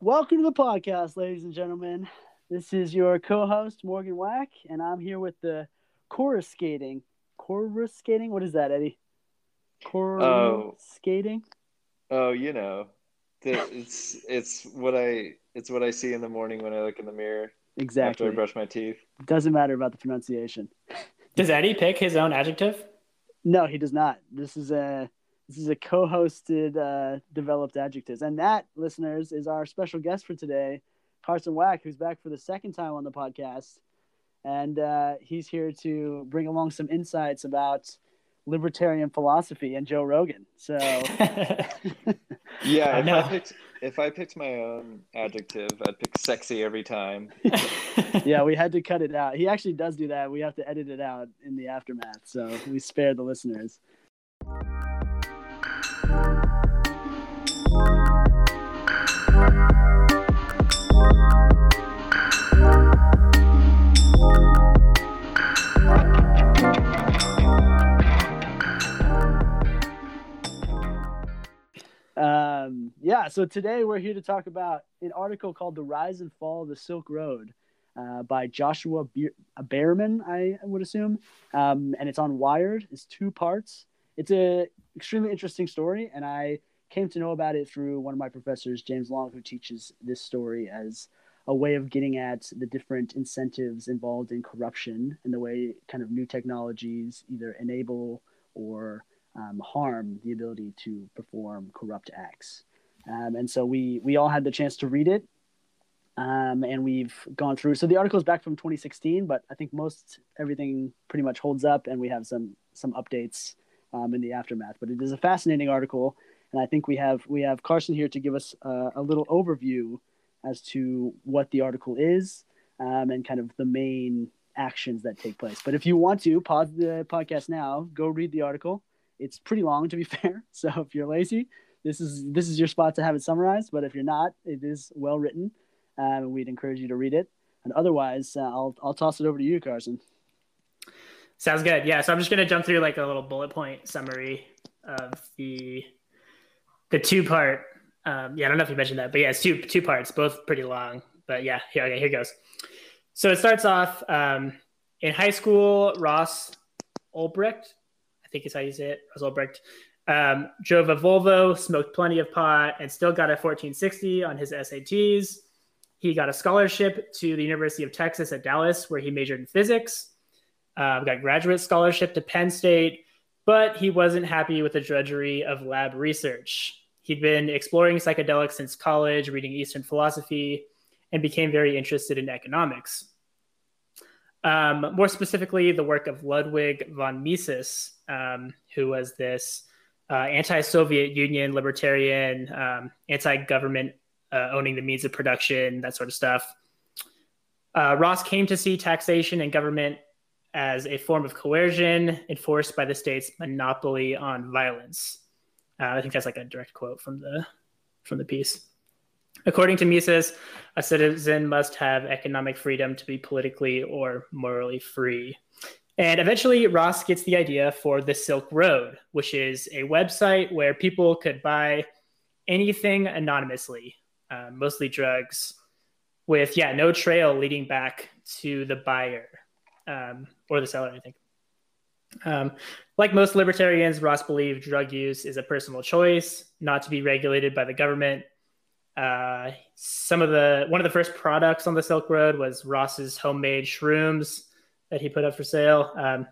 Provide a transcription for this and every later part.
Welcome to the podcast, ladies and gentlemen. This is your co-host Morgan Wack, and I'm here with the chorus skating. Chorus skating? What is that, Eddie? Chorus Oh. skating? Oh, you know, it's it's what I it's what I see in the morning when I look in the mirror Exactly. after I brush my teeth. Doesn't matter about the pronunciation. Does Eddie pick his own adjective? No, he does not. This is a this is a co-hosted uh, developed adjectives, and that, listeners, is our special guest for today, Carson Wack, who's back for the second time on the podcast, and uh, he's here to bring along some insights about libertarian philosophy and Joe Rogan. So, Yeah, if know. I picked if I picked my own adjective, I'd pick sexy every time. yeah, we had to cut it out. He actually does do that. We have to edit it out in the aftermath, so we spare the listeners. Um, yeah, so today we're here to talk about an article called The Rise and Fall of the Silk Road uh, by Joshua Be- Bearman, I would assume. Um, and it's on Wired. It's two parts. It's a extremely interesting story, and I came to know about it through one of my professors, James Long, who teaches this story as a way of getting at the different incentives involved in corruption and the way kind of new technologies either enable or um, harm the ability to perform corrupt acts. Um, and so we we all had the chance to read it, um, and we've gone through. So the article is back from 2016, but I think most everything pretty much holds up, and we have some some updates um, in the aftermath. But it is a fascinating article, and I think we have we have Carson here to give us uh, a little overview as to what the article is um, and kind of the main actions that take place. But if you want to pause the podcast now, go read the article. It's pretty long, to be fair. So if you're lazy, this is this is your spot to have it summarized. But if you're not, it is well written, um, and we'd encourage you to read it. And otherwise, uh, I'll I'll toss it over to you, Carson. Sounds good. Yeah, so I'm just gonna jump through like a little bullet point summary of the the two part. Um, yeah, I don't know if you mentioned that, but yeah, it's two two parts, both pretty long. But yeah, here okay, here goes. So it starts off um, in high school. Ross Ulbricht, I think is how you say it. Ross Ulbricht um, drove a Volvo, smoked plenty of pot, and still got a 1460 on his SATs. He got a scholarship to the University of Texas at Dallas, where he majored in physics. Uh, got graduate scholarship to Penn State, but he wasn't happy with the drudgery of lab research. He'd been exploring psychedelics since college, reading Eastern philosophy, and became very interested in economics. Um, more specifically, the work of Ludwig von Mises, um, who was this uh, anti-Soviet Union libertarian, um, anti-government, uh, owning the means of production, that sort of stuff. Uh, Ross came to see taxation and government as a form of coercion enforced by the state's monopoly on violence. Uh, I think that's like a direct quote from the from the piece. According to Mises, a citizen must have economic freedom to be politically or morally free. And eventually, Ross gets the idea for the Silk Road, which is a website where people could buy anything anonymously, uh, mostly drugs, with yeah, no trail leading back to the buyer um, or the seller. I think. Um, like most libertarians, Ross believed drug use is a personal choice, not to be regulated by the government. Uh, some of the one of the first products on the Silk Road was Ross's homemade shrooms that he put up for sale. Um,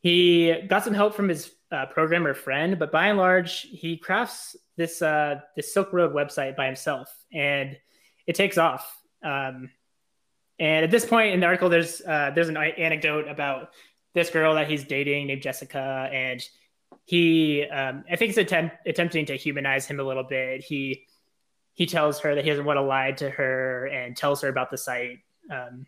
he got some help from his uh, programmer friend, but by and large, he crafts this uh, this Silk Road website by himself, and it takes off. Um, and at this point in the article, there's uh, there's an anecdote about this girl that he's dating named Jessica, and he um, I think it's attempt, attempting to humanize him a little bit. He he tells her that he doesn't want to lie to her and tells her about the site. Um,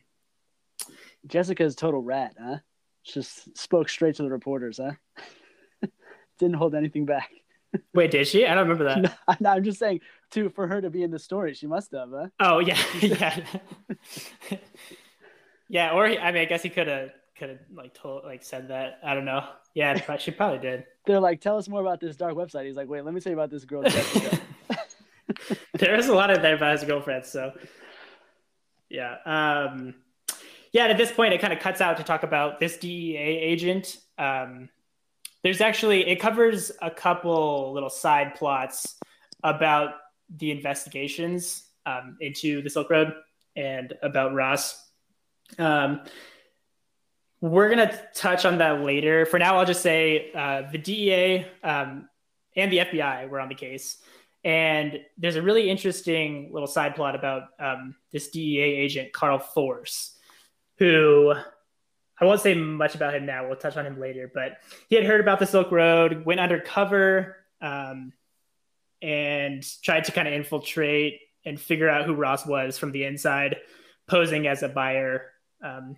Jessica's total rat, huh? Just spoke straight to the reporters, huh? Didn't hold anything back. wait, did she? I don't remember that. No, I'm just saying, for her to be in the story, she must have, huh? Oh yeah, yeah, yeah. Or he, I mean, I guess he could have could have like told like said that. I don't know. Yeah, she probably did. They're like, tell us more about this dark website. He's like, wait, let me tell you about this girl. There is a lot of that about his girlfriend. So, yeah, um, yeah. At this point, it kind of cuts out to talk about this DEA agent. Um, there's actually it covers a couple little side plots about the investigations um, into the Silk Road and about Ross. Um, we're gonna touch on that later. For now, I'll just say uh, the DEA um, and the FBI were on the case, and there's a really interesting little side plot about um, this DEA agent Carl Force, who I won't say much about him now. We'll touch on him later, but he had heard about the Silk Road, went undercover, um, and tried to kind of infiltrate and figure out who Ross was from the inside, posing as a buyer um,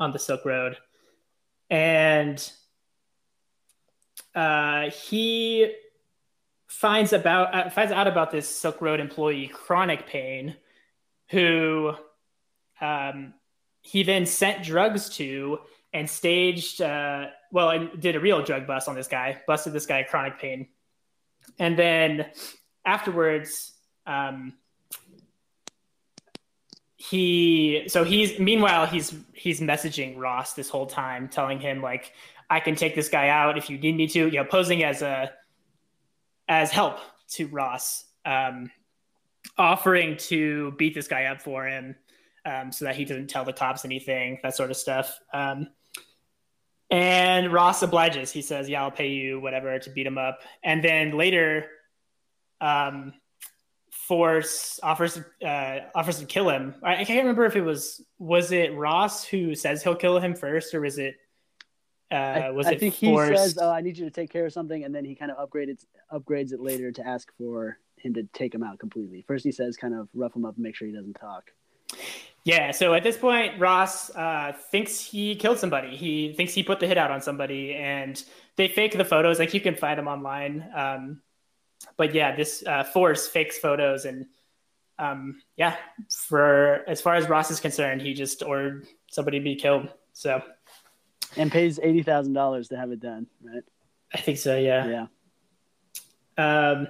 on the Silk Road. And uh, he finds about uh, finds out about this Silk Road employee, Chronic Pain, who um, he then sent drugs to and staged uh, well and did a real drug bust on this guy, busted this guy Chronic Pain, and then afterwards. Um, he so he's meanwhile he's he's messaging Ross this whole time, telling him like I can take this guy out if you need me to, you know, posing as a as help to Ross, um, offering to beat this guy up for him um, so that he doesn't tell the cops anything, that sort of stuff. Um, and Ross obliges. He says, "Yeah, I'll pay you whatever to beat him up." And then later, um, Force offers uh, offers to kill him. I, I, can't remember if it was was it Ross who says he'll kill him first, or was it uh, was I, it I think Force? he says, "Oh, I need you to take care of something," and then he kind of upgrades upgrades it later to ask for him to take him out completely. First, he says, kind of rough him up and make sure he doesn't talk. Yeah. So at this point, Ross uh, thinks he killed somebody. He thinks he put the hit out on somebody, and they fake the photos. Like you can find them online. Um, but yeah, this uh, Force fakes photos, and um, yeah, for as far as Ross is concerned, he just ordered somebody to be killed. So, and pays eighty thousand dollars to have it done, right? I think so. Yeah. Yeah. Um.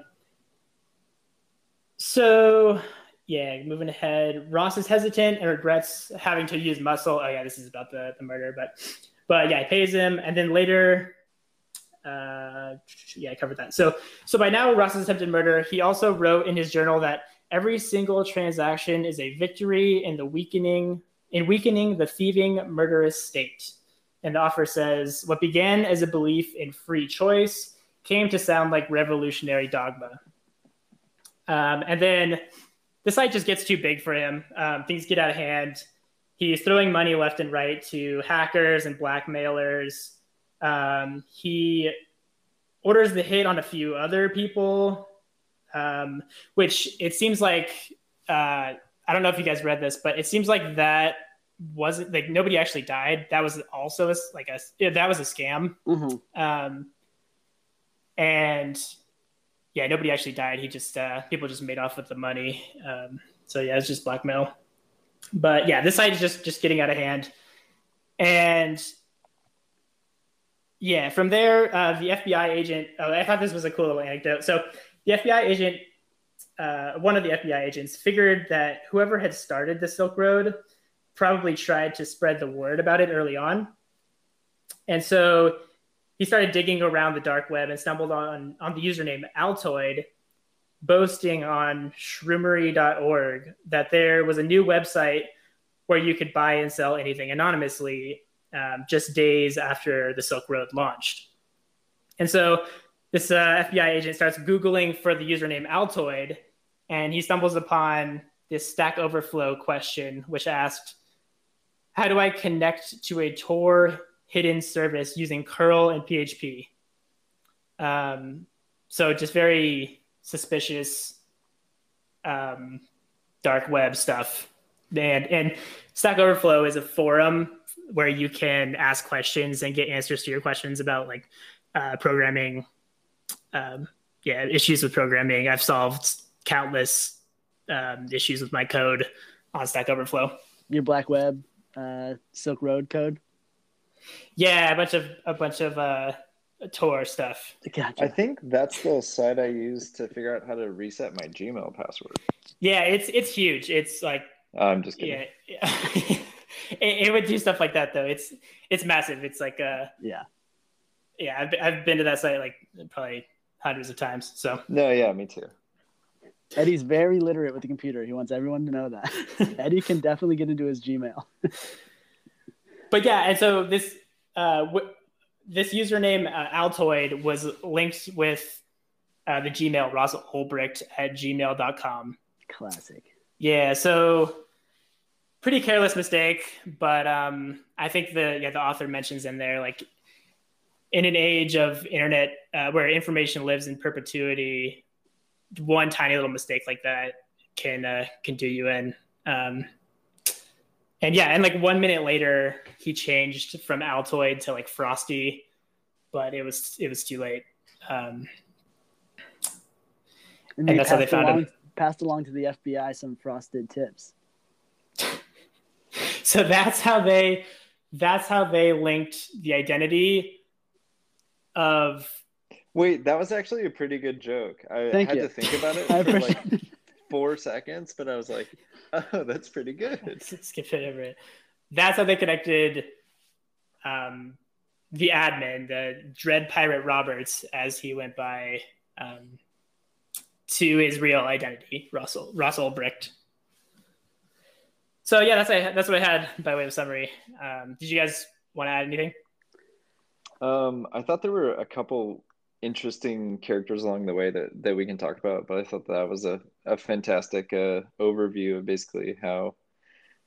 So yeah, moving ahead. Ross is hesitant and regrets having to use muscle. Oh yeah, this is about the, the murder, but but yeah, he pays him, and then later uh, yeah, I covered that. So, so by now, Ross's attempted murder. He also wrote in his journal that every single transaction is a victory in the weakening in weakening the thieving, murderous state. And the offer says, what began as a belief in free choice came to sound like revolutionary dogma. Um, and then the site just gets too big for him. Um, things get out of hand. He's throwing money left and right to hackers and blackmailers. Um, he orders the hit on a few other people, um, which it seems like uh, I don't know if you guys read this, but it seems like that wasn't like nobody actually died. That was also a, like a that was a scam. Mm-hmm. Um, and yeah, nobody actually died. He just uh, people just made off with the money. Um, so yeah, it's just blackmail. But yeah, this site is just just getting out of hand, and yeah, from there, uh, the FBI agent. Oh, I thought this was a cool little anecdote. So the FBI agent, uh, one of the FBI agents, figured that whoever had started the Silk Road probably tried to spread the word about it early on, and so he started digging around the dark web and stumbled on on the username Altoid, boasting on shroomery.org that there was a new website where you could buy and sell anything anonymously um, just days after the Silk Road launched. And so this uh, FBI agent starts Googling for the username Altoid, and he stumbles upon this Stack Overflow question, which asked, How do I connect to a Tor hidden service using curl and PHP? Um, so just very suspicious um, dark web stuff. And, and Stack Overflow is a forum where you can ask questions and get answers to your questions about like uh, programming. Um, yeah, issues with programming. I've solved countless um, issues with my code on Stack Overflow. Your Black Web, uh, Silk Road code. Yeah, a bunch of a bunch of uh, Tor stuff. Gotcha. I think that's the site I use to figure out how to reset my Gmail password. Yeah, it's it's huge. It's like I'm just kidding. yeah, yeah. it, it would do stuff like that though. It's it's massive. It's like uh yeah. yeah. I've been, I've been to that site like probably hundreds of times. So No, yeah, me too. Eddie's very literate with the computer. He wants everyone to know that. Eddie can definitely get into his Gmail. but yeah, and so this uh, w- this username uh, Altoid was linked with uh, the Gmail Ross Ulbricht at gmail.com. Classic. Yeah, so pretty careless mistake, but um, I think the yeah the author mentions in there like in an age of internet uh, where information lives in perpetuity, one tiny little mistake like that can uh, can do you in. Um, and yeah, and like one minute later, he changed from Altoid to like Frosty, but it was it was too late. Um, And, And that's how they passed found along, him. Passed along to the FBI some frosted tips. so that's how they that's how they linked the identity of Wait, that was actually a pretty good joke. I Thank had you. to think about it I appreciate like four seconds, but I was like, oh, that's pretty good. skip it over it. That's how they connected um, the admin, the Dread Pirate Roberts, as he went by, um, to his real identity, Ross Ross Ulbricht. So yeah, that's what I, that's what I had by way of summary. Um, did you guys want to add anything? Um, I thought there were a couple interesting characters along the way that, that we can talk about, but I thought that was a, a fantastic uh, overview of basically how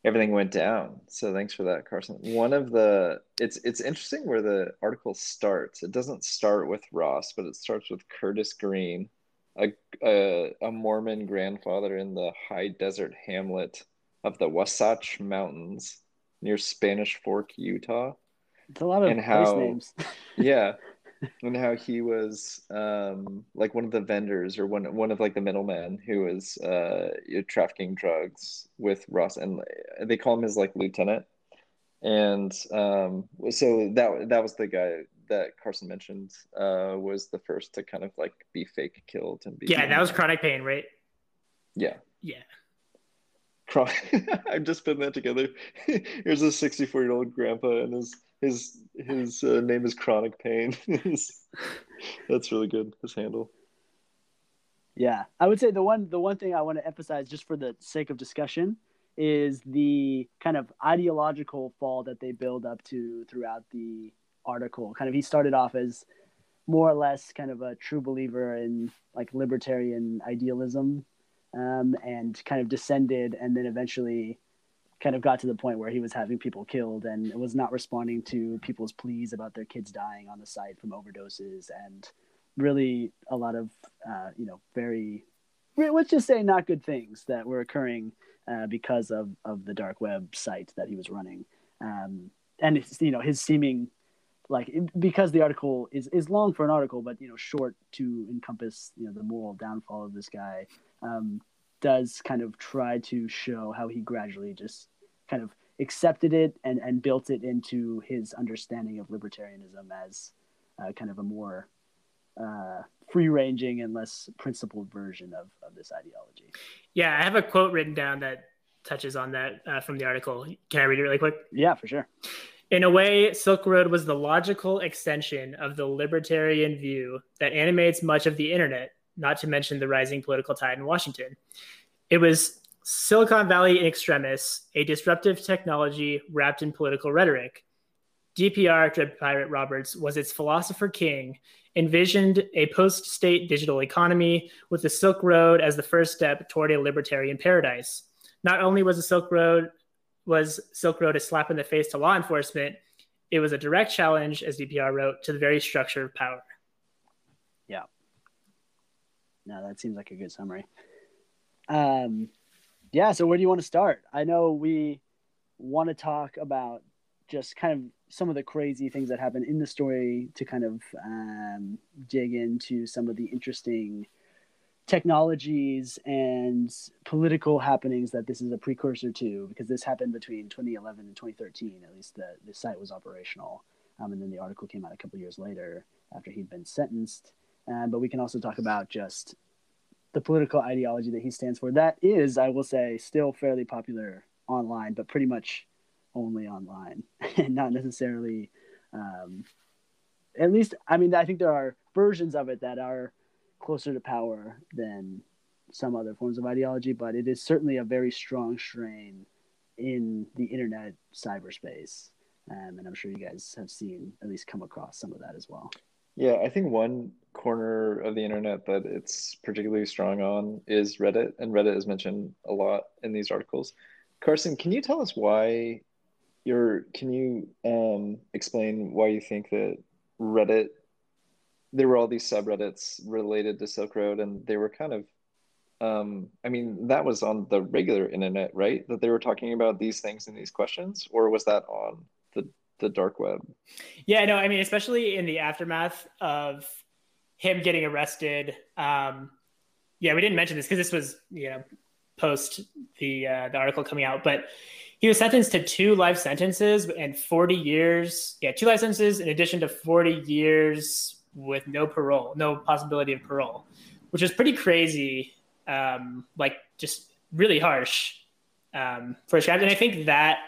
everything went down. So thanks for that, Carson. One of the it's it's interesting where the article starts. It doesn't start with Ross, but it starts with Curtis Green, a a, a Mormon grandfather in the high desert hamlet of the Wasatch Mountains near Spanish Fork, Utah. It's a lot of And how- names. Yeah. And how he was um like one of the vendors or one one of like the middlemen who was uh trafficking drugs with Ross and they call him his like lieutenant. And um so that that was the guy that Carson mentioned uh was the first to kind of like be fake killed and be Yeah, that was chronic pain, right? yeah. Yeah. I'm just putting that together. Here's a 64 year old grandpa, and his his his uh, name is Chronic Pain. That's really good. His handle. Yeah, I would say the one the one thing I want to emphasize, just for the sake of discussion, is the kind of ideological fall that they build up to throughout the article. Kind of, he started off as more or less kind of a true believer in like libertarian idealism, um, and kind of descended, and then eventually kind of got to the point where he was having people killed and was not responding to people's pleas about their kids dying on the site from overdoses and really a lot of uh, you know very let's just say not good things that were occurring uh, because of of the dark web site that he was running. Um, and it's, you know his seeming like because the article is is long for an article but you know short to encompass you know the moral downfall of this guy um, does kind of try to show how he gradually just kind of accepted it and and built it into his understanding of libertarianism as uh, kind of a more uh, free ranging and less principled version of, of this ideology. Yeah, I have a quote written down that touches on that uh, from the article. Can I read it really quick? Yeah, for sure. In a way, Silk Road was the logical extension of the libertarian view that animates much of the internet, not to mention the rising political tide in Washington. It was Silicon Valley in extremis, a disruptive technology wrapped in political rhetoric. DPR, Dread Pirate Roberts, was its philosopher king, envisioned a post state digital economy with the Silk Road as the first step toward a libertarian paradise. Not only was the Silk Road was Silk Road a slap in the face to law enforcement, it was a direct challenge, as DPR wrote, to the very structure of power. Yeah. No, that seems like a good summary. Um, yeah. So where do you want to start? I know we want to talk about just kind of some of the crazy things that happen in the story to kind of um, dig into some of the interesting technologies and political happenings that this is a precursor to because this happened between 2011 and 2013 at least the, the site was operational um, and then the article came out a couple years later after he'd been sentenced. Uh, but we can also talk about just the political ideology that he stands for. That is, I will say, still fairly popular online, but pretty much only online and not necessarily. Um, at least, I mean, I think there are versions of it that are closer to power than some other forms of ideology, but it is certainly a very strong strain in the internet cyberspace. Um, and I'm sure you guys have seen, at least come across some of that as well. Yeah, I think one corner of the internet that it's particularly strong on is Reddit, and Reddit is mentioned a lot in these articles. Carson, can you tell us why you're, can you um, explain why you think that Reddit, there were all these subreddits related to Silk Road, and they were kind of um, I mean, that was on the regular internet, right? That they were talking about these things and these questions, or was that on the the dark web? Yeah, no, I mean, especially in the aftermath of him getting arrested. Um, yeah, we didn't mention this because this was you know post the uh, the article coming out, but he was sentenced to two life sentences and 40 years. Yeah, two life sentences in addition to 40 years with no parole, no possibility of parole, which is pretty crazy um, like just really harsh um, for scribes. And I think that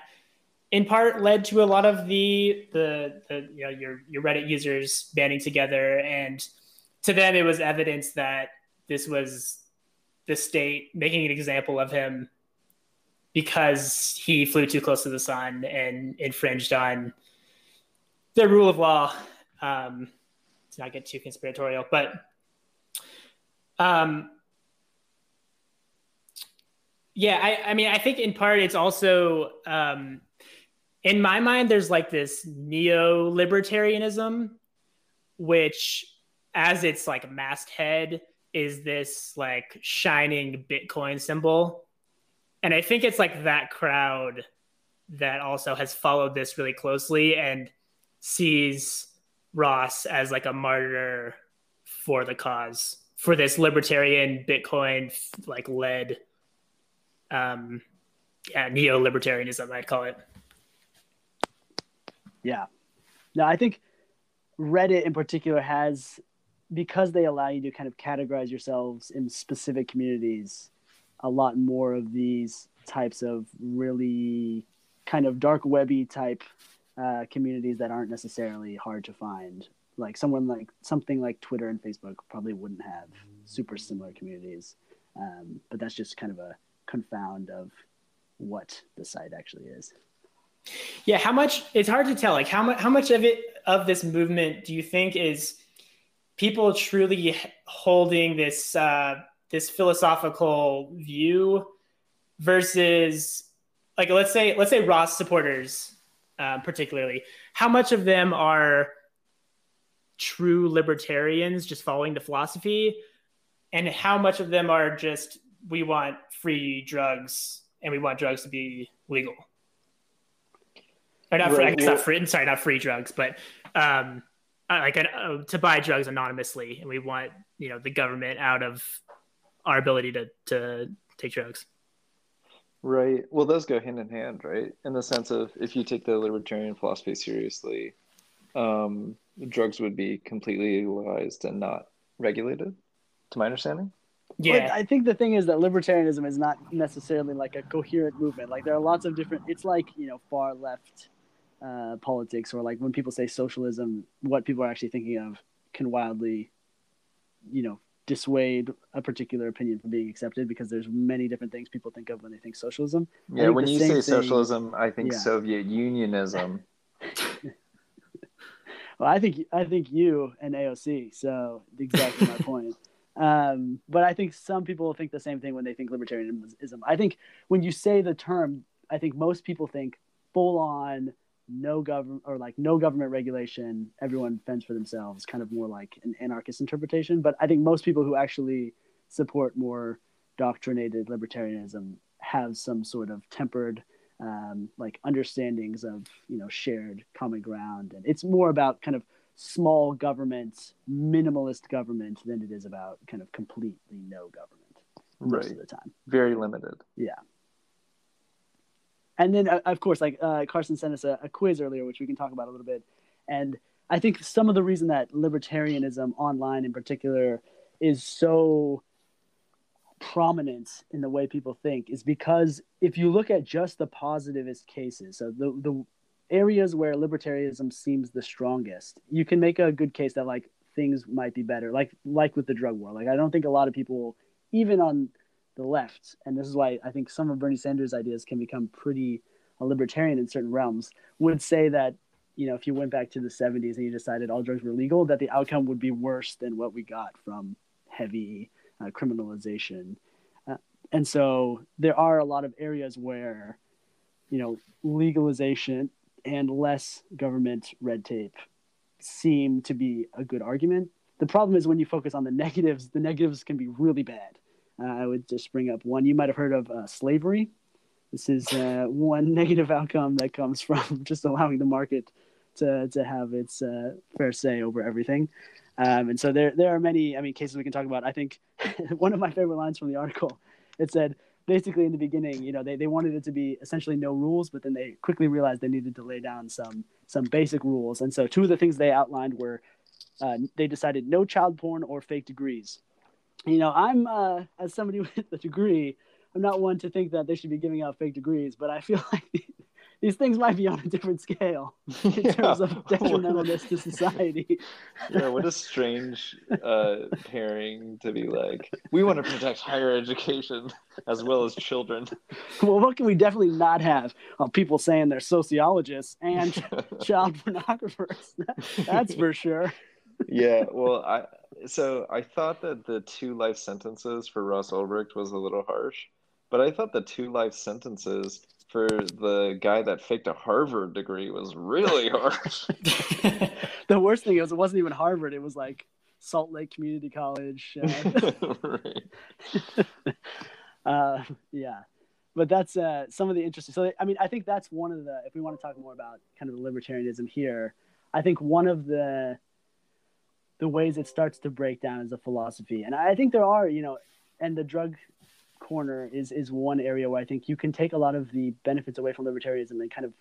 in part led to a lot of the, the, the, you know, your, your Reddit users banding together. And to them, it was evidence that this was the state making an example of him because he flew too close to the sun and infringed on the rule of law. Um, to not get too conspiratorial, but um, yeah, I, I mean, I think in part it's also, um, in my mind, there's like this neo libertarianism, which, as its like masthead, is this like shining Bitcoin symbol. And I think it's like that crowd that also has followed this really closely and sees Ross as like a martyr for the cause, for this libertarian Bitcoin like led um, yeah, neo-libertarianism, I'd call it. Yeah, no, I think Reddit in particular has because they allow you to kind of categorize yourselves in specific communities. A lot more of these types of really kind of dark webby type uh, communities that aren't necessarily hard to find. Like someone like something like Twitter and Facebook probably wouldn't have super similar communities, um, but that's just kind of a confound of what the site actually is. Yeah, how much it's hard to tell. Like how much how much of it of this movement do you think is people truly holding this uh, this philosophical view versus like let's say let's say Ross supporters uh, particularly how much of them are true libertarians just following the philosophy and how much of them are just we want free drugs and we want drugs to be legal. Or not, free, not free. Sorry, not free drugs, but um, uh, like uh, to buy drugs anonymously, and we want you know the government out of our ability to to take drugs. Right. Well, those go hand in hand, right? In the sense of if you take the libertarian philosophy seriously, um, drugs would be completely legalized and not regulated, to my understanding. Yeah, I think the thing is that libertarianism is not necessarily like a coherent movement. Like there are lots of different. It's like you know far left uh, politics, or like when people say socialism, what people are actually thinking of can wildly, you know, dissuade a particular opinion from being accepted because there's many different things people think of when they think socialism. Yeah, when you say thing, socialism, I think yeah. Soviet Unionism. well, I think I think you and AOC. So exactly my point. Um, but I think some people think the same thing when they think libertarianism. I think when you say the term, I think most people think full on no government or like no government regulation, everyone fends for themselves, kind of more like an anarchist interpretation. But I think most people who actually support more doctrinated libertarianism have some sort of tempered um, like understandings of you know shared common ground and it's more about kind of small government, minimalist government than it is about kind of completely no government most right. of the time. Very limited. Yeah. And then, uh, of course, like uh, Carson sent us a, a, quiz earlier, which we can talk about a little bit. And I think some of the reason that libertarianism online in particular is so prominent in the way people think is because if you look at just the positivist cases, so the the areas where libertarianism seems the strongest, you can make a good case that like things might be better, like like with the drug war. Like I don't think a lot of people, even on the left, and this is why I think some of Bernie Sanders' ideas can become pretty libertarian in certain realms, would say that you know if you went back to the 70s and you decided all drugs were legal, that the outcome would be worse than what we got from heavy uh, criminalization. Uh, and so there are a lot of areas where, you know, legalization and less government red tape seem to be a good argument. The problem is when you focus on the negatives, the negatives can be really bad. Uh, I would just bring up one. You might have heard of uh, slavery. This is uh, one negative outcome that comes from just allowing the market to, to have its uh, fair say over everything. Um, and so there, there are many, I mean, cases we can talk about. I think one of my favorite lines from the article, it said, basically in the beginning, you know, they, they wanted it to be essentially no rules, but then they quickly realized they needed to lay down some, some basic rules. And so two of the things they outlined were uh, they decided no child porn or fake degrees. You know, I'm, uh, as somebody with a degree, I'm not one to think that they should be giving out fake degrees, but I feel like these things might be on a different scale in yeah. terms of detrimentalness to society. yeah, what a strange uh, pairing to be like. We want to protect higher education as well as children. Well, what can we definitely not have? Well, people saying they're sociologists and child pornographers. That's for sure. Yeah, well, I so I thought that the two life sentences for Ross Ulbricht was a little harsh, but I thought the two life sentences for the guy that faked a Harvard degree was really harsh. the worst thing is, it wasn't even Harvard. It was like Salt Lake Community College. Uh, uh, yeah, but that's uh, some of the interesting. So, I mean, I think that's one of the. If we want to talk more about kind of the libertarianism here, I think one of the the ways it starts to break down as a philosophy, and I think there are, you know, and the drug corner is is one area where I think you can take a lot of the benefits away from libertarianism and kind of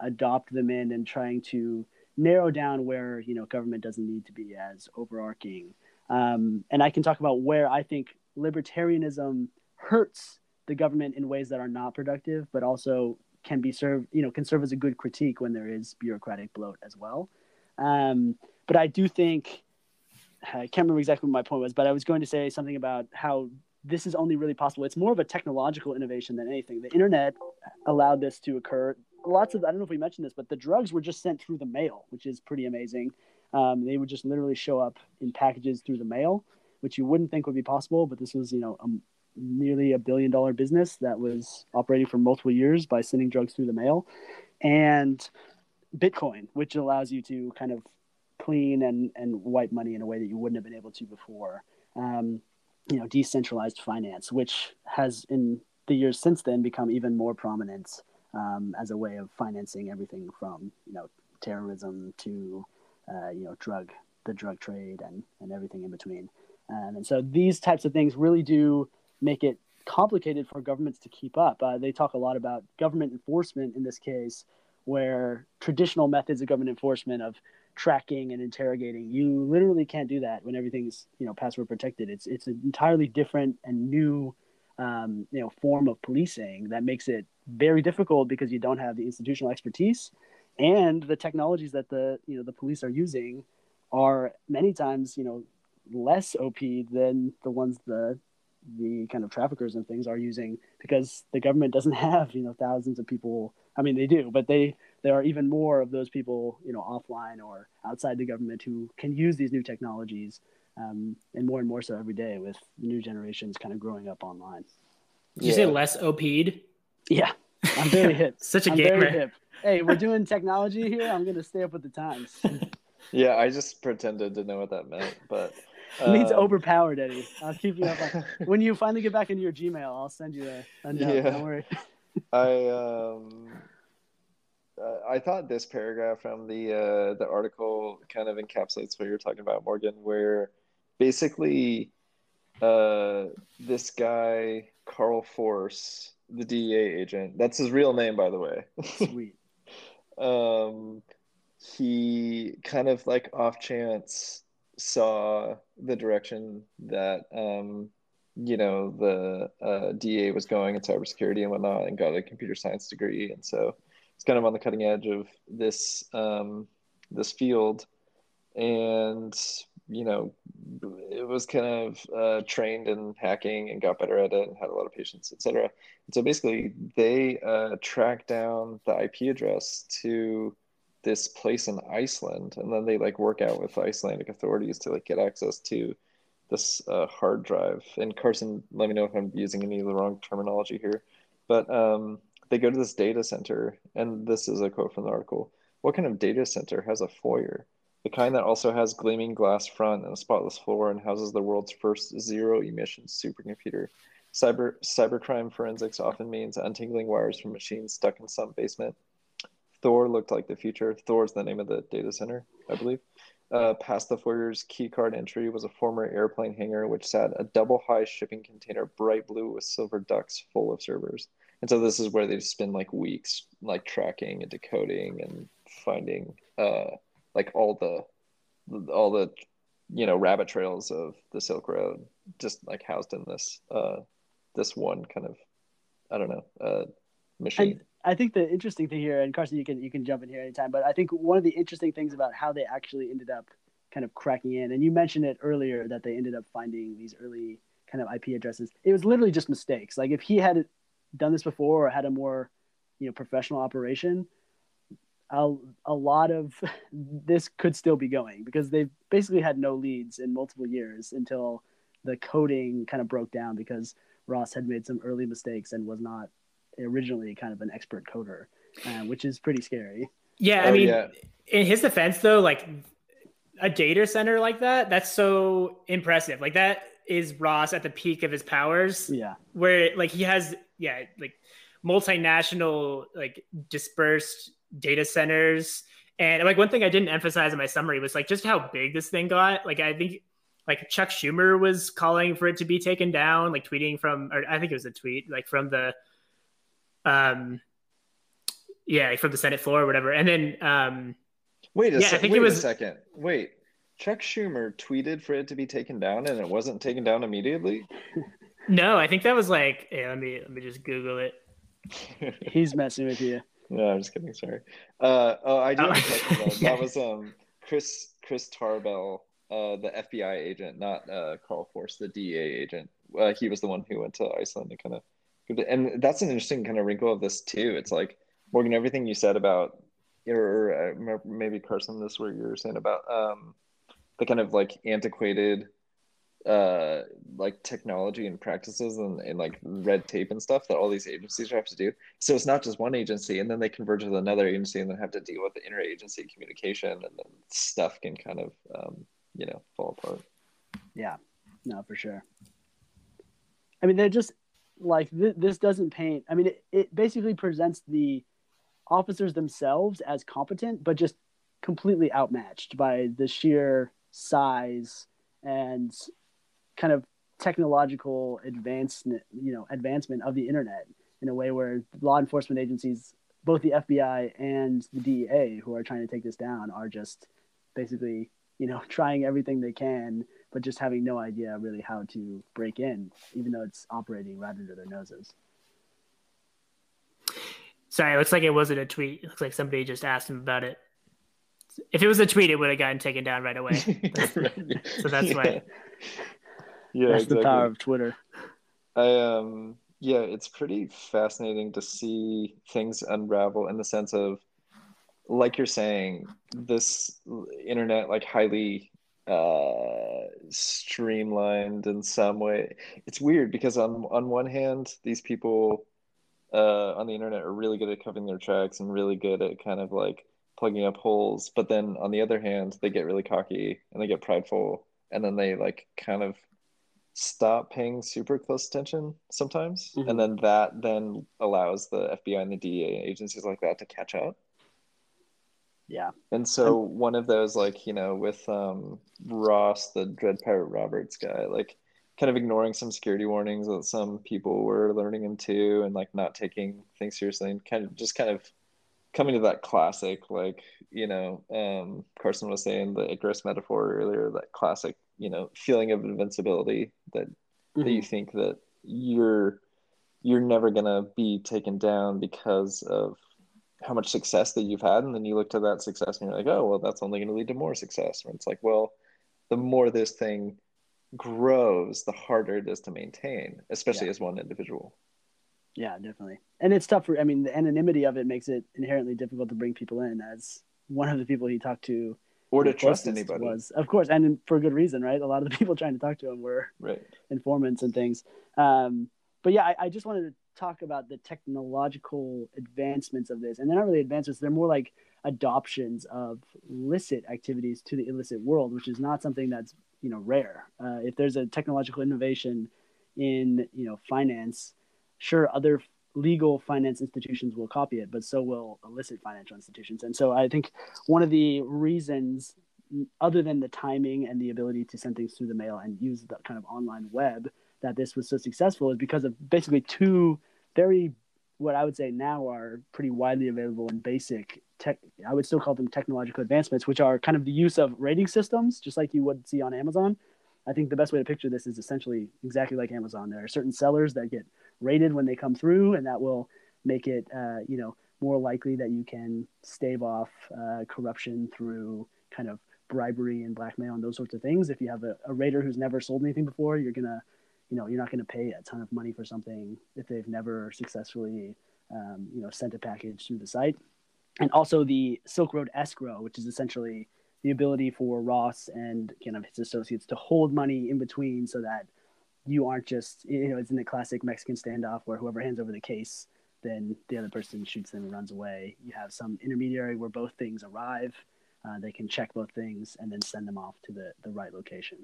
adopt them in and trying to narrow down where you know government doesn't need to be as overarching. Um, and I can talk about where I think libertarianism hurts the government in ways that are not productive, but also can be served, you know, can serve as a good critique when there is bureaucratic bloat as well. Um, but I do think I can't remember exactly what my point was, but I was going to say something about how this is only really possible. It's more of a technological innovation than anything. The internet allowed this to occur. Lots of I don't know if we mentioned this, but the drugs were just sent through the mail, which is pretty amazing. Um, they would just literally show up in packages through the mail, which you wouldn't think would be possible. But this was, you know, a, nearly a billion dollar business that was operating for multiple years by sending drugs through the mail, and Bitcoin, which allows you to kind of clean and and wipe money in a way that you wouldn't have been able to before. Um, you know decentralized finance, which has in the years since then become even more prominent um, as a way of financing everything from you know terrorism to uh, you know drug the drug trade and and everything in between. Um, and so these types of things really do make it complicated for governments to keep up. Uh, they talk a lot about government enforcement in this case, where traditional methods of government enforcement of tracking and interrogating. You literally can't do that when everything's you know password protected. It's it's an entirely different and new um, you know form of policing that makes it very difficult because you don't have the institutional expertise and the technologies that the you know the police are using are many times you know less op than the ones the the kind of traffickers and things are using because the government doesn't have you know thousands of people i mean they do but they there are even more of those people, you know, offline or outside the government who can use these new technologies, um, and more and more so every day with new generations kind of growing up online. Did yeah. you say less OP'd? Yeah, I'm very hip. Such a I'm gamer. Very hip. Hey, we're doing technology here. I'm gonna stay up with the times. yeah, I just pretended to know what that meant, but. It means um, overpowered, Eddie. I'll keep you up. when you finally get back into your Gmail, I'll send you a, a note. Yeah. Don't worry. I um I thought this paragraph from the uh, the article kind of encapsulates what you're talking about, Morgan, where basically uh, this guy Carl Force, the DEA agent, that's his real name, by the way. Sweet. um, he kind of like off chance saw the direction that um, you know the uh, DA was going in cybersecurity and whatnot, and got a computer science degree, and so it's kind of on the cutting edge of this um, this field, and you know it was kind of uh, trained in hacking and got better at it and had a lot of patience, etc. So basically, they uh, tracked down the IP address to this place in Iceland, and then they like work out with Icelandic authorities to like get access to this uh, hard drive. And Carson, let me know if I'm using any of the wrong terminology here, but um, they go to this data center, and this is a quote from the article. What kind of data center has a foyer? The kind that also has gleaming glass front and a spotless floor and houses the world's first zero emission supercomputer. Cyber cybercrime forensics often means untangling wires from machines stuck in some basement. Thor looked like the future. Thor is the name of the data center, I believe. Uh, past the foyer's keycard entry was a former airplane hangar which sat a double high shipping container, bright blue with silver ducts full of servers. And so this is where they spend like weeks like tracking and decoding and finding uh, like all the all the you know rabbit trails of the Silk Road just like housed in this uh, this one kind of I don't know uh, machine. I think the interesting thing here, and Carson, you can you can jump in here anytime, but I think one of the interesting things about how they actually ended up kind of cracking in, and you mentioned it earlier that they ended up finding these early kind of IP addresses. It was literally just mistakes. Like if he had done this before or had a more, you know, professional operation, a, a lot of this could still be going because they've basically had no leads in multiple years until the coding kind of broke down because Ross had made some early mistakes and was not originally kind of an expert coder, uh, which is pretty scary. Yeah, I oh, mean, yeah. in his defense, though, like a data center like that, that's so impressive. Like that is Ross at the peak of his powers. Yeah, where like he has yeah like multinational like dispersed data centers. And like one thing I didn't emphasize in my summary was like just how big this thing got. Like I think like Chuck Schumer was calling for it to be taken down, like tweeting from, or I think it was a tweet, like from the um, yeah, from the Senate floor or whatever. And then, um, wait a, yeah, se- I think wait it was... a second. Wait, Chuck Schumer tweeted for it to be taken down, and it wasn't taken down immediately. no, I think that was like, hey, let me let me just Google it. He's messing with you. No, I'm just kidding. Sorry. Uh, oh, I do. Oh. yeah. That was um Chris Chris Tarbell, uh, the FBI agent, not uh, Carl Force, the DEA agent. Uh, he was the one who went to Iceland and kind of and that's an interesting kind of wrinkle of this too. It's like Morgan, everything you said about, or uh, maybe Carson, this where you were saying about um, the kind of like antiquated, uh, like technology and practices and, and like red tape and stuff that all these agencies have to do. So it's not just one agency, and then they converge with another agency, and then have to deal with the interagency communication, and then stuff can kind of, um, you know, fall apart. Yeah, no, for sure. I mean, they're just like th- this doesn't paint i mean it, it basically presents the officers themselves as competent but just completely outmatched by the sheer size and kind of technological advancement you know advancement of the internet in a way where law enforcement agencies both the FBI and the DEA who are trying to take this down are just basically you know trying everything they can but just having no idea really how to break in, even though it's operating right under their noses. Sorry, it looks like it wasn't a tweet. It looks like somebody just asked him about it. If it was a tweet, it would have gotten taken down right away. so that's yeah. why. Yeah, that's exactly. the power of Twitter. I um yeah, it's pretty fascinating to see things unravel in the sense of like you're saying, this internet like highly uh, streamlined in some way. It's weird because on on one hand, these people uh, on the internet are really good at covering their tracks and really good at kind of like plugging up holes. But then on the other hand, they get really cocky and they get prideful, and then they like kind of stop paying super close attention sometimes, mm-hmm. and then that then allows the FBI and the DEA agencies like that to catch up. Yeah. And so one of those like you know with um ross the dread pirate roberts guy like kind of ignoring some security warnings that some people were learning into and like not taking things seriously and kind of just kind of coming to that classic, like you know, um, Carson was saying the Icarus metaphor earlier, that classic, you know, feeling of invincibility that mm-hmm. that you think that you're you're never gonna be taken down because of how much success that you've had, and then you look to that success and you're like, oh well, that's only going to lead to more success. And it's like, well, the more this thing grows, the harder it is to maintain, especially yeah. as one individual. Yeah, definitely. And it's tough for, I mean, the anonymity of it makes it inherently difficult to bring people in as one of the people he talked to or to trust anybody. was. Of course and for good reason right? A lot of the people trying to talk to him were right. informants and things. Um, but yeah I, I, just wanted to talk about the technological advancements of this. And they're not really advancements they're more like adoptions of licit activities to the illicit world which is not something that's you know rare. Uh, if there's a technological innovation in you know finance sure other legal finance institutions will copy it, but so will illicit financial institutions. And so I think one of the reasons, other than the timing and the ability to send things through the mail and use the kind of online web, that this was so successful is because of basically two very, what I would say now are pretty widely available and basic tech. I would still call them technological advancements, which are kind of the use of rating systems, just like you would see on Amazon. I think the best way to picture this is essentially exactly like Amazon. There are certain sellers that get rated when they come through, and that will make it uh, you know more likely that you can stave off uh, corruption through kind of bribery and blackmail and those sorts of things. If you have a, a rater who's never sold anything before, you're gonna you know you're not gonna pay a ton of money for something if they've never successfully um, you know sent a package through the site. And also the Silk Road escrow, which is essentially the ability for Ross and kind of his associates to hold money in between so that you aren't just you know it's in the classic Mexican standoff where whoever hands over the case, then the other person shoots them and runs away. You have some intermediary where both things arrive. Uh, they can check both things and then send them off to the, the right location.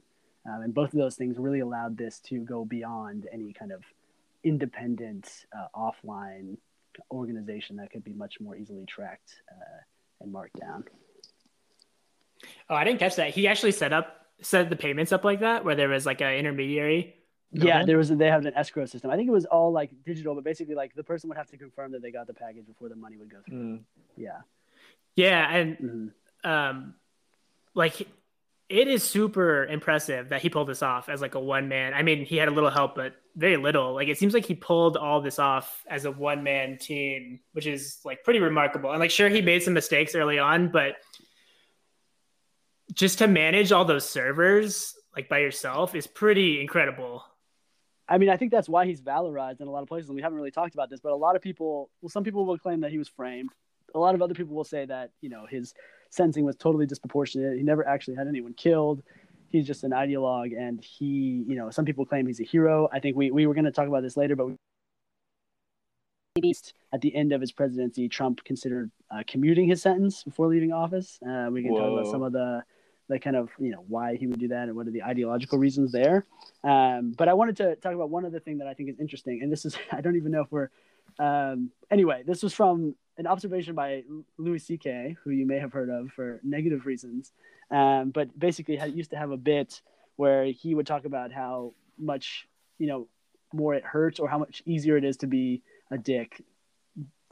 Um, and both of those things really allowed this to go beyond any kind of independent uh, offline organization that could be much more easily tracked uh, and marked down. Oh, I didn't catch that. He actually set up set the payments up like that, where there was like an intermediary yeah, there was a, they have an escrow system. I think it was all like digital, but basically like the person would have to confirm that they got the package before the money would go through. Mm. Yeah. Yeah, and mm-hmm. um, like it is super impressive that he pulled this off as like a one man. I mean, he had a little help, but very little. Like it seems like he pulled all this off as a one man team, which is like pretty remarkable. And like, sure, he made some mistakes early on, but just to manage all those servers like by yourself is pretty incredible. I mean, I think that's why he's valorized in a lot of places. And we haven't really talked about this, but a lot of people, well, some people will claim that he was framed. A lot of other people will say that, you know, his sentencing was totally disproportionate. He never actually had anyone killed. He's just an ideologue. And he, you know, some people claim he's a hero. I think we, we were going to talk about this later, but at the end of his presidency, Trump considered uh, commuting his sentence before leaving office. Uh, we can Whoa. talk about some of the the kind of you know why he would do that and what are the ideological reasons there. Um, but I wanted to talk about one other thing that I think is interesting, and this is I don't even know if we're um, anyway. This was from an observation by Louis C.K., who you may have heard of for negative reasons, um, but basically had, used to have a bit where he would talk about how much you know more it hurts or how much easier it is to be a dick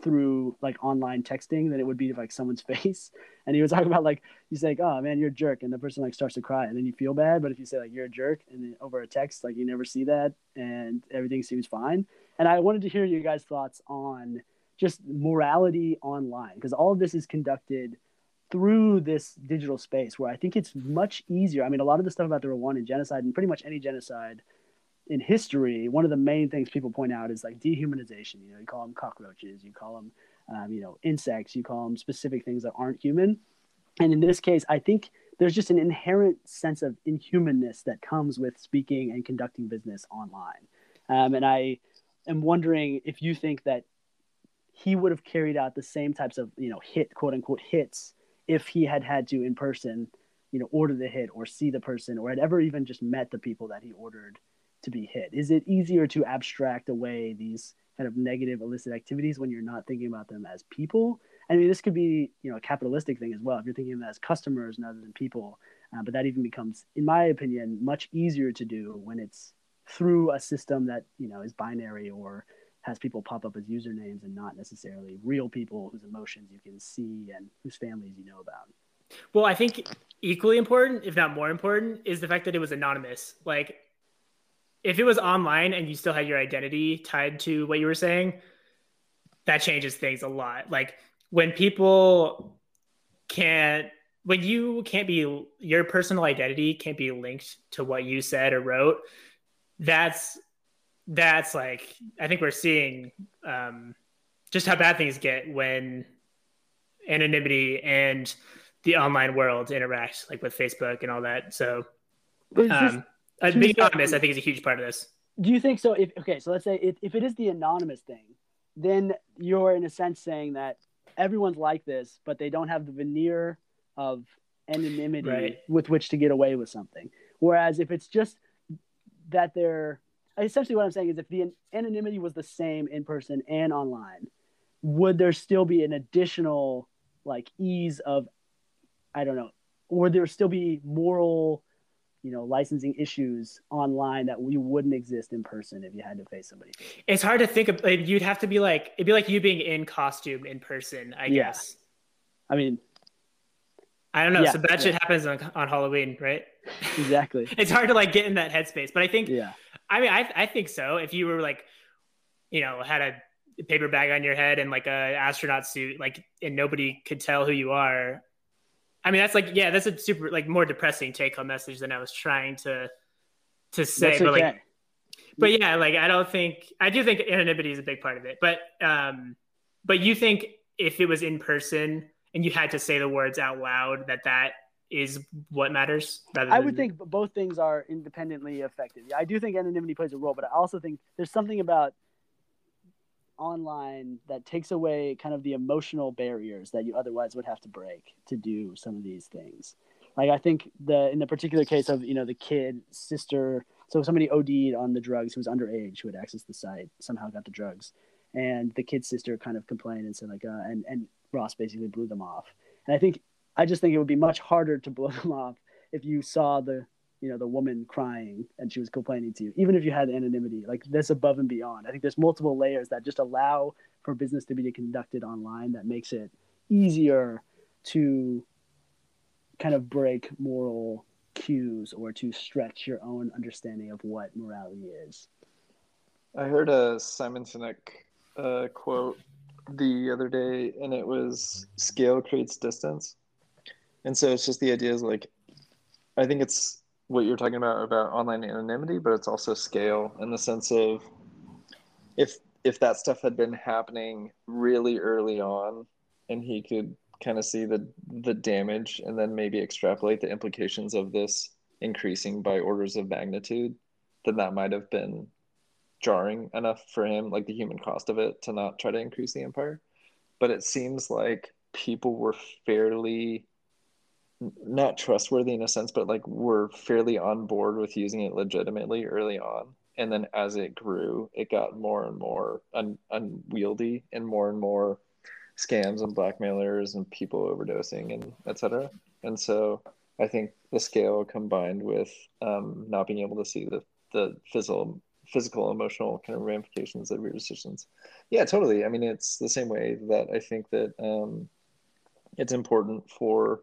through like online texting than it would be to like someone's face. And he was talking about like you say like, "Oh man, you're a jerk," and the person like starts to cry, and then you feel bad. But if you say like you're a jerk, and then over a text, like you never see that, and everything seems fine. And I wanted to hear your guys' thoughts on just morality online because all of this is conducted through this digital space where I think it's much easier. I mean, a lot of the stuff about the Rwandan genocide and pretty much any genocide in history, one of the main things people point out is like dehumanization. You know, you call them cockroaches, you call them, um, you know, insects, you call them specific things that aren't human. And in this case, I think there's just an inherent sense of inhumanness that comes with speaking and conducting business online. Um, and I am wondering if you think that he would have carried out the same types of, you know, hit, quote unquote, hits if he had had to in person, you know, order the hit or see the person or had ever even just met the people that he ordered to be hit? Is it easier to abstract away these kind of negative illicit activities when you're not thinking about them as people? I mean, this could be you know a capitalistic thing as well. If you're thinking of them as customers rather than people, uh, but that even becomes, in my opinion, much easier to do when it's through a system that you know is binary or has people pop up as usernames and not necessarily real people whose emotions you can see and whose families you know about. Well, I think equally important, if not more important, is the fact that it was anonymous. Like, if it was online and you still had your identity tied to what you were saying, that changes things a lot. Like, when people can't, when you can't be, your personal identity can't be linked to what you said or wrote, that's, that's like, I think we're seeing um, just how bad things get when anonymity and the online world interact like with Facebook and all that. So um, Uh, being anonymous, I think is a huge part of this. Do you think so? If okay, so let's say if, if it is the anonymous thing, then you're in a sense saying that everyone's like this, but they don't have the veneer of anonymity right. with which to get away with something. Whereas if it's just that they're essentially what I'm saying is if the anonymity was the same in person and online, would there still be an additional like ease of I don't know, would there still be moral, you know, licensing issues online that we wouldn't exist in person if you had to face somebody. It's hard to think of. You'd have to be like it'd be like you being in costume in person. I yeah. guess. I mean, I don't know. Yeah, so that yeah. shit happens on, on Halloween, right? Exactly. it's hard to like get in that headspace, but I think. Yeah. I mean, I I think so. If you were like, you know, had a paper bag on your head and like a astronaut suit, like, and nobody could tell who you are, I mean, that's like, yeah, that's a super like more depressing take home message than I was trying to to say. That's but okay. like, but yeah, like I don't think I do think anonymity is a big part of it. But um, but you think if it was in person and you had to say the words out loud, that that is what matters. Rather I would think both things are independently effective. I do think anonymity plays a role, but I also think there's something about online that takes away kind of the emotional barriers that you otherwise would have to break to do some of these things. Like I think the in the particular case of you know the kid sister, so somebody OD'd on the drugs who was underage who had accessed the site somehow got the drugs, and the kid's sister kind of complained and said like uh, and and Ross basically blew them off. And I think I just think it would be much harder to blow them off if you saw the you know the woman crying and she was complaining to you even if you had anonymity like this above and beyond. I think there's multiple layers that just allow for business to be conducted online that makes it easier to kind of break moral cues or to stretch your own understanding of what morality is. I heard a simon sinek uh, quote the other day and it was scale creates distance. And so it's just the idea is like i think it's what you're talking about about online anonymity, but it's also scale in the sense of if if that stuff had been happening really early on and he could kind of see the the damage and then maybe extrapolate the implications of this increasing by orders of magnitude, then that might have been jarring enough for him, like the human cost of it, to not try to increase the empire. But it seems like people were fairly not trustworthy in a sense, but like we're fairly on board with using it legitimately early on. And then as it grew, it got more and more un- unwieldy and more and more scams and blackmailers and people overdosing and etc. And so I think the scale combined with um, not being able to see the, the physical, physical, emotional kind of ramifications of your decisions. Yeah, totally. I mean, it's the same way that I think that um, it's important for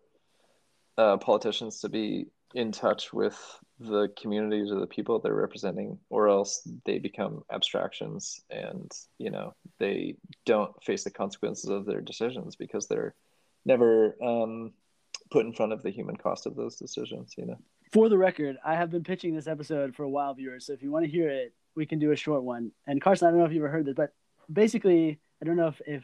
uh, politicians to be in touch with the communities or the people they're representing or else they become abstractions and you know they don't face the consequences of their decisions because they're never um, put in front of the human cost of those decisions you know? For the record i have been pitching this episode for a while viewers so if you want to hear it we can do a short one. And carson i don't know if you ever heard this but basically i don't know if if,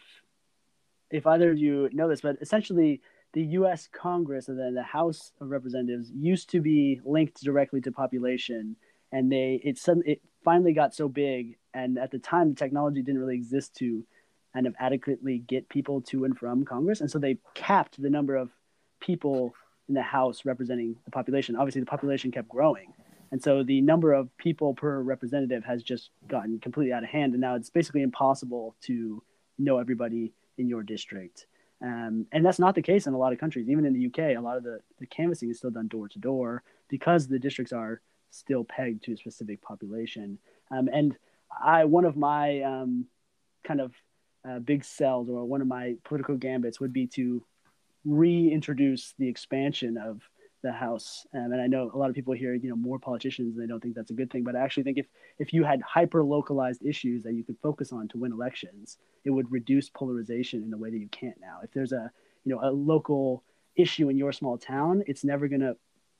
if either of you know this but essentially the U.S. Congress and then the House of Representatives used to be linked directly to population, and they it suddenly it finally got so big, and at the time the technology didn't really exist to kind of adequately get people to and from Congress, and so they capped the number of people in the House representing the population. Obviously, the population kept growing, and so the number of people per representative has just gotten completely out of hand, and now it's basically impossible to know everybody in your district. Um, and that's not the case in a lot of countries. Even in the UK, a lot of the, the canvassing is still done door to door because the districts are still pegged to a specific population. Um, and I one of my um, kind of uh, big sells or one of my political gambits would be to reintroduce the expansion of the House. Um, and I know a lot of people here, you know, more politicians, and they don't think that's a good thing. But I actually think if if you had hyper localized issues that you could focus on to win elections, it would reduce polarization in a way that you can't now. If there's a you know a local issue in your small town, it's never going to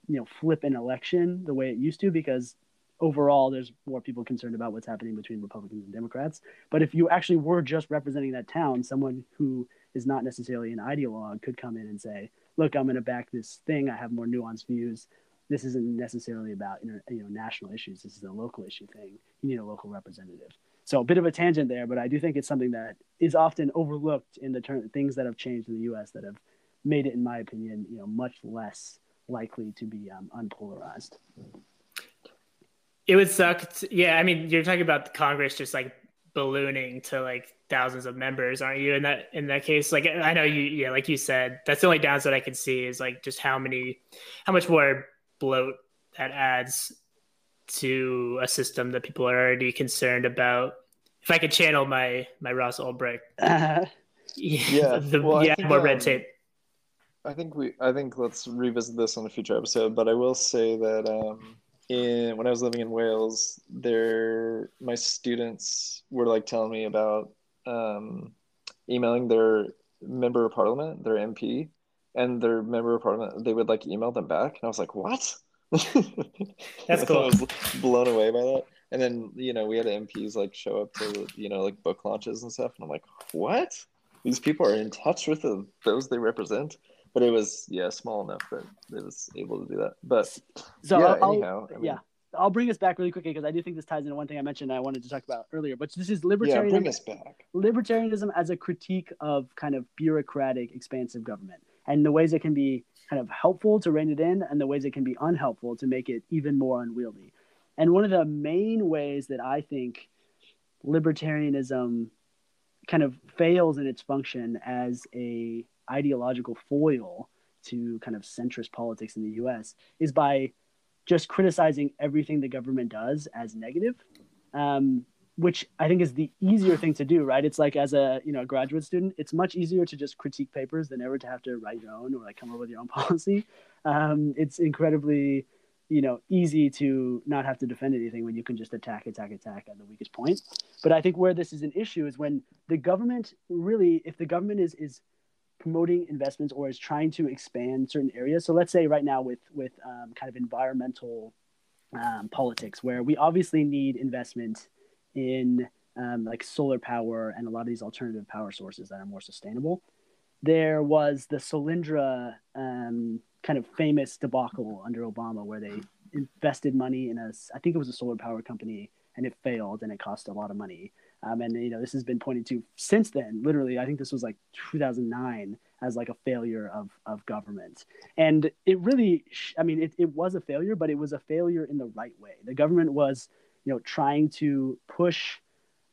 you know flip an election the way it used to because overall there's more people concerned about what's happening between Republicans and Democrats. But if you actually were just representing that town, someone who is not necessarily an ideologue could come in and say, "Look, I'm going to back this thing. I have more nuanced views. This isn't necessarily about you know national issues. This is a local issue thing. You need a local representative." So a bit of a tangent there, but I do think it's something that is often overlooked in the things that have changed in the U.S. that have made it, in my opinion, you know, much less likely to be um, unpolarized. It would suck. To, yeah, I mean, you're talking about Congress just like ballooning to like thousands of members, aren't you? In that in that case, like I know you, yeah, like you said, that's the only downside I can see is like just how many, how much more bloat that adds to a system that people are already concerned about. If I could channel my my Ross Ulbricht, uh, yeah, the, well, yeah, think, more um, red tape. I think we, I think let's revisit this on a future episode. But I will say that um, in when I was living in Wales, there my students were like telling me about um, emailing their member of parliament, their MP, and their member of parliament. They would like email them back, and I was like, "What?" That's cool. I was blown away by that. And then you know we had MPs like show up to you know like book launches and stuff, and I'm like, "What?" These people are in touch with the, those they represent but it was yeah small enough that it was able to do that. But so yeah, I'll, anyhow, I mean, yeah. I'll bring us back really quickly because I do think this ties into one thing I mentioned I wanted to talk about earlier. But this is libertarianism. Yeah, bring us back. Libertarianism as a critique of kind of bureaucratic, expansive government and the ways it can be kind of helpful to rein it in and the ways it can be unhelpful to make it even more unwieldy. And one of the main ways that I think libertarianism kind of fails in its function as a ideological foil to kind of centrist politics in the US is by just criticizing everything the government does as negative, um, which I think is the easier thing to do, right? It's like as a you know graduate student, it's much easier to just critique papers than ever to have to write your own or like come up with your own policy. Um, it's incredibly you know easy to not have to defend anything when you can just attack attack attack at the weakest point but i think where this is an issue is when the government really if the government is is promoting investments or is trying to expand certain areas. So let's say right now with with um, kind of environmental um, politics, where we obviously need investment in um, like solar power and a lot of these alternative power sources that are more sustainable. There was the Solyndra um, kind of famous debacle under Obama, where they invested money in a, I think it was a solar power company, and it failed, and it cost a lot of money. Um, and you know this has been pointed to since then. Literally, I think this was like 2009 as like a failure of of government. And it really, I mean, it, it was a failure, but it was a failure in the right way. The government was, you know, trying to push,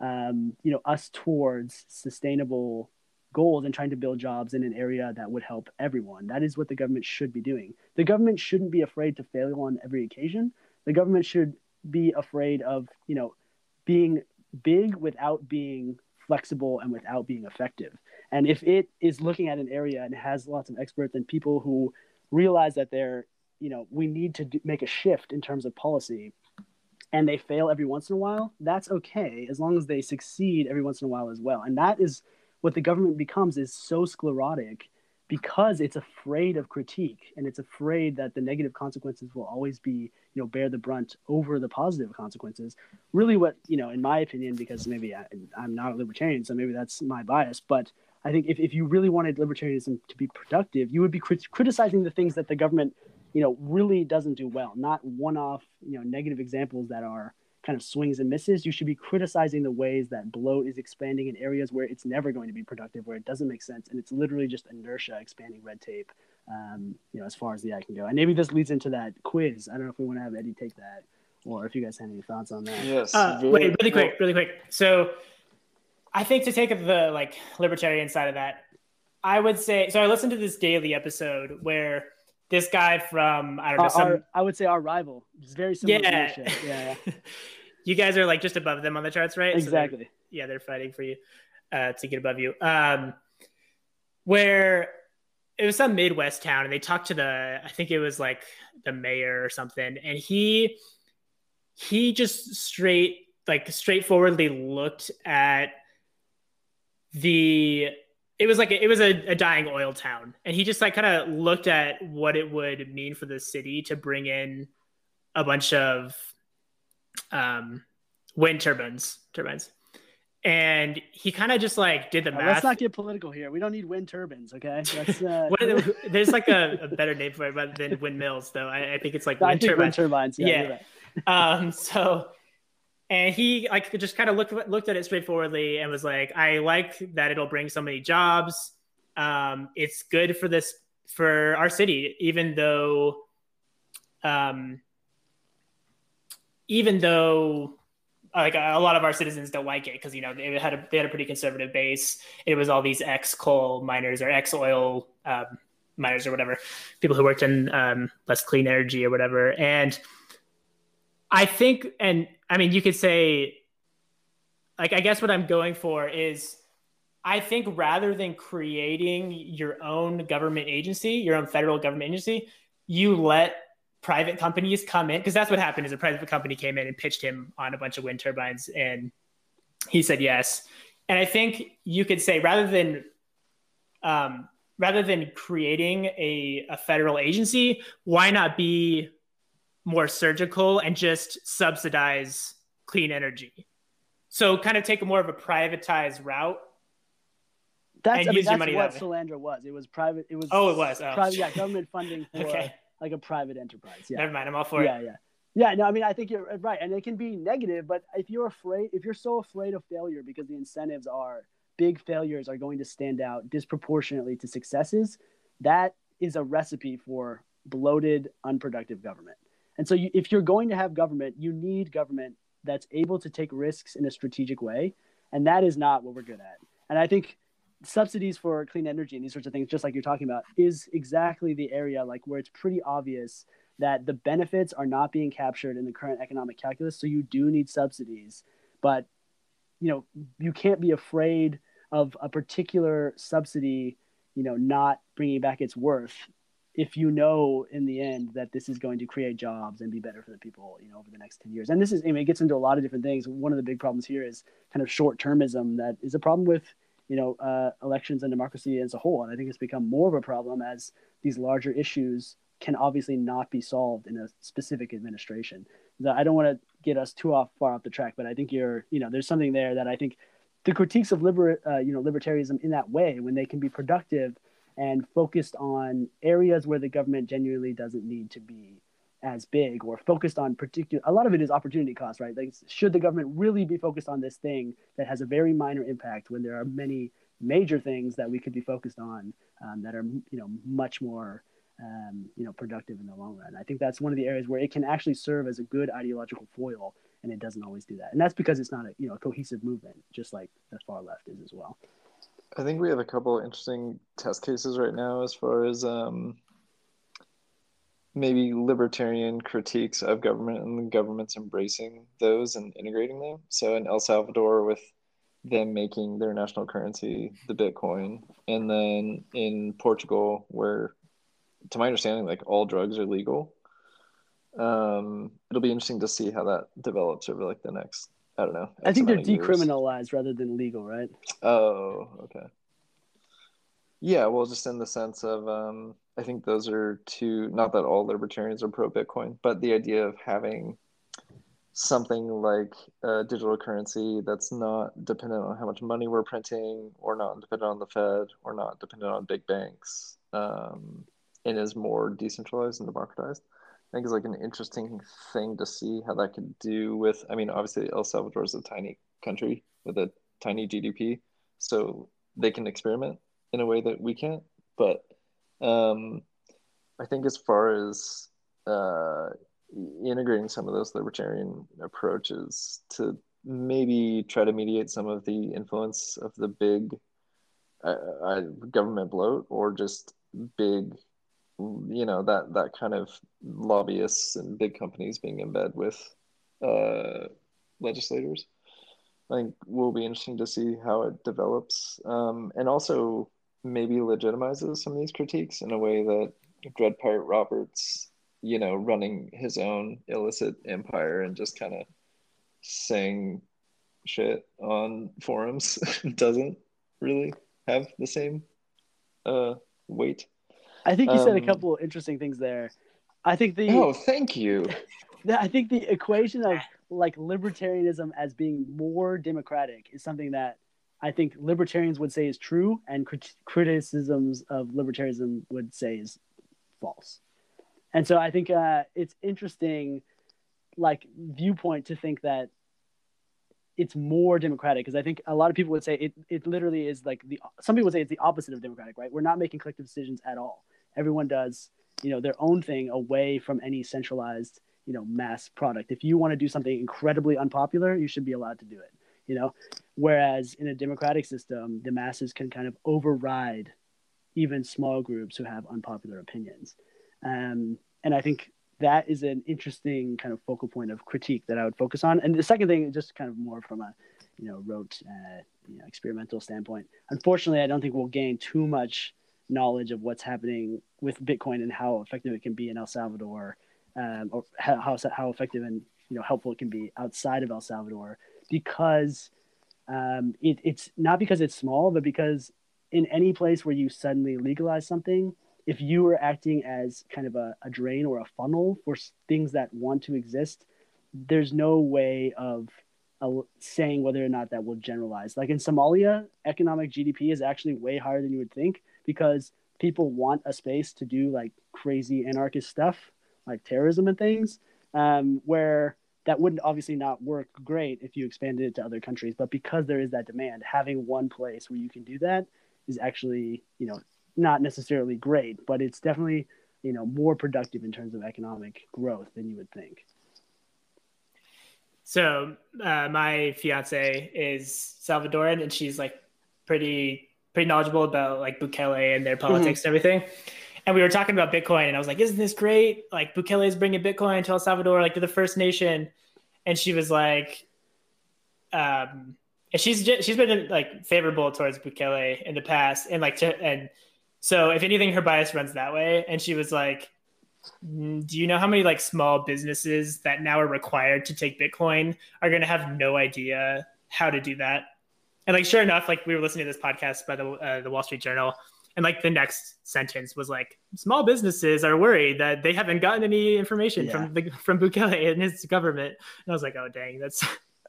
um, you know, us towards sustainable goals and trying to build jobs in an area that would help everyone. That is what the government should be doing. The government shouldn't be afraid to fail on every occasion. The government should be afraid of, you know, being big without being flexible and without being effective. And if it is looking at an area and has lots of experts and people who realize that they're, you know, we need to do, make a shift in terms of policy and they fail every once in a while, that's okay as long as they succeed every once in a while as well. And that is what the government becomes is so sclerotic because it's afraid of critique and it's afraid that the negative consequences will always be you know bear the brunt over the positive consequences. Really what you know in my opinion because maybe I, am not a libertarian so maybe that's my bias but i think if, if you really wanted libertarianism to be productive you would be crit- criticizing the things that the government you know really doesn't do well not one-off you know negative examples that are kind of swings and misses. You should be criticizing the ways that bloat is expanding in areas where it's never going to be productive, where it doesn't make sense, and it's literally just inertia expanding red tape. Um, you know, as far as the eye can go. And maybe this leads into that quiz. I don't know if we want to have Eddie take that, or if you guys have any thoughts on that. Yes. Uh, wait, really quick, really quick. So, I think to take the like libertarian side of that, I would say. So I listened to this daily episode where this guy from I don't know. Our, some... our, I would say our rival. It's very similar. Yeah, yeah. you guys are like just above them on the charts, right? Exactly. So they're, yeah, they're fighting for you uh, to get above you. Um, where it was some Midwest town, and they talked to the, I think it was like the mayor or something, and he he just straight like straightforwardly looked at the it was like a, it was a, a, dying oil town and he just like kind of looked at what it would mean for the city to bring in a bunch of um, wind turbines turbines and he kind of just like did the math. let's not get political here. We don't need wind turbines, okay? Uh... there's like a, a, better name for it than windmills, though. I, I think it's like wind, I think turbines. wind turbines. Yeah. yeah. Right. um. So and he like just kind of looked looked at it straightforwardly and was like i like that it'll bring so many jobs. Um, it's good for this for our city even though um, even though like a lot of our citizens don't like it because you know they had a they had a pretty conservative base. It was all these ex coal miners or ex oil um, miners or whatever people who worked in um, less clean energy or whatever. And I think, and I mean, you could say, like, I guess what I'm going for is I think rather than creating your own government agency, your own federal government agency, you let private companies come in. Because that's what happened is a private company came in and pitched him on a bunch of wind turbines and he said yes. And i think you could say rather than um, rather than creating a, a federal agency why not be more surgical and just subsidize clean energy. So kind of take a more of a privatized route. That's, I mean, that's what Solyndra was. It was private. It was. Oh, it was. Oh. Private, yeah, government funding for okay. like a private enterprise. Yeah. Never mind. I'm all for yeah, it. Yeah, yeah. Yeah, no, I mean, I think you're uh, right. And it can be negative, but if you're afraid, if you're so afraid of failure because the incentives are big failures are going to stand out disproportionately to successes, that is a recipe for bloated, unproductive government. And so, you, if you're going to have government, you need government that's able to take risks in a strategic way. And that is not what we're good at. And I think subsidies for clean energy and these sorts of things, just like you're talking about, is exactly the area like where it's pretty obvious that the benefits are not being captured in the current economic calculus. So you do need subsidies, but you know you can't be afraid of a particular subsidy, you know, not bringing back its worth if you know in the end that this is going to create jobs and be better for the people, you know, over the next 10 years. And this is, I mean, it gets into a lot of different things. One of the big problems here is kind of short termism that is a problem with, you know, uh, elections and democracy as a whole. And I think it's become more of a problem as these larger issues can obviously not be solved in a specific administration. I don't want to get us too off far off the track, but I think you're, you know, there's something there that I think the critiques of liber, uh, you know, libertarianism in that way, when they can be productive and focused on areas where the government genuinely doesn't need to be as big or focused on particular a lot of it is opportunity cost right? Like should the government really be focused on this thing that has a very minor impact when there are many major things that we could be focused on um, that are you know much more um, you know productive in the long run? I think that's one of the areas where it can actually serve as a good ideological foil and it doesn't always do that. And that's because it's not a you know a cohesive movement just like the far left is as well I think we have a couple interesting test cases right now as far as um, maybe libertarian critiques of government and the government's embracing those and integrating them. So in El Salvador, with them making their national currency the Bitcoin, and then in Portugal, where, to my understanding, like all drugs are legal. Um, it'll be interesting to see how that develops over like the next I don't know. I think they're decriminalized rather than legal, right? Oh, okay. Yeah, well, just in the sense of, um, I think those are two. Not that all libertarians are pro Bitcoin, but the idea of having something like a digital currency that's not dependent on how much money we're printing, or not dependent on the Fed, or not dependent on big banks, um, and is more decentralized and democratized. I think is like an interesting thing to see how that could do with. I mean, obviously El Salvador is a tiny country with a tiny GDP, so they can experiment in a way that we can't. But um, I think as far as uh, integrating some of those libertarian approaches to maybe try to mediate some of the influence of the big uh, uh government bloat or just big you know that that kind of lobbyists and big companies being in bed with uh, legislators. I think will be interesting to see how it develops, um, and also maybe legitimizes some of these critiques in a way that Dread Pirate Roberts, you know, running his own illicit empire and just kind of saying shit on forums doesn't really have the same uh, weight. I think you um, said a um, couple interesting things there. I think the oh, thank you. I think the equation of like libertarianism as being more democratic is something that I think libertarians would say is true, and crit- criticisms of libertarianism would say is false. And so I think uh, it's interesting, like viewpoint to think that it's more democratic because I think a lot of people would say it, it literally is like the some people would say it's the opposite of democratic, right? We're not making collective decisions at all. Everyone does, you know, their own thing away from any centralized, you know, mass product. If you want to do something incredibly unpopular, you should be allowed to do it, you know. Whereas in a democratic system, the masses can kind of override even small groups who have unpopular opinions. Um, and I think that is an interesting kind of focal point of critique that I would focus on. And the second thing, just kind of more from a, you know, rote, uh, you know, experimental standpoint. Unfortunately, I don't think we'll gain too much knowledge of what's happening with Bitcoin and how effective it can be in El Salvador, um, or how how effective and you know helpful it can be outside of El Salvador, because um, it, it's not because it's small, but because in any place where you suddenly legalize something, if you are acting as kind of a, a drain or a funnel for things that want to exist, there's no way of uh, saying whether or not that will generalize. Like in Somalia, economic GDP is actually way higher than you would think because people want a space to do like crazy anarchist stuff, like terrorism and things, um, where that wouldn't obviously not work great if you expanded it to other countries. But because there is that demand, having one place where you can do that is actually, you know, not necessarily great, but it's definitely you know more productive in terms of economic growth than you would think. So uh, my fiance is Salvadoran, and she's like pretty pretty knowledgeable about like Bukele and their politics mm-hmm. and everything. And we were talking about Bitcoin, and I was like, "Isn't this great? Like Bukele is bringing Bitcoin to El Salvador, like to the first nation." And she was like, um, and she's just, she's been like favorable towards Bukele in the past, and like to, and so if anything, her bias runs that way. And she was like, mm, do you know how many like small businesses that now are required to take Bitcoin are going to have no idea how to do that? And like, sure enough, like we were listening to this podcast by the uh, the Wall Street Journal, and like the next sentence was like, small businesses are worried that they haven't gotten any information yeah. from the from Bukele and his government. And I was like, oh dang, that's.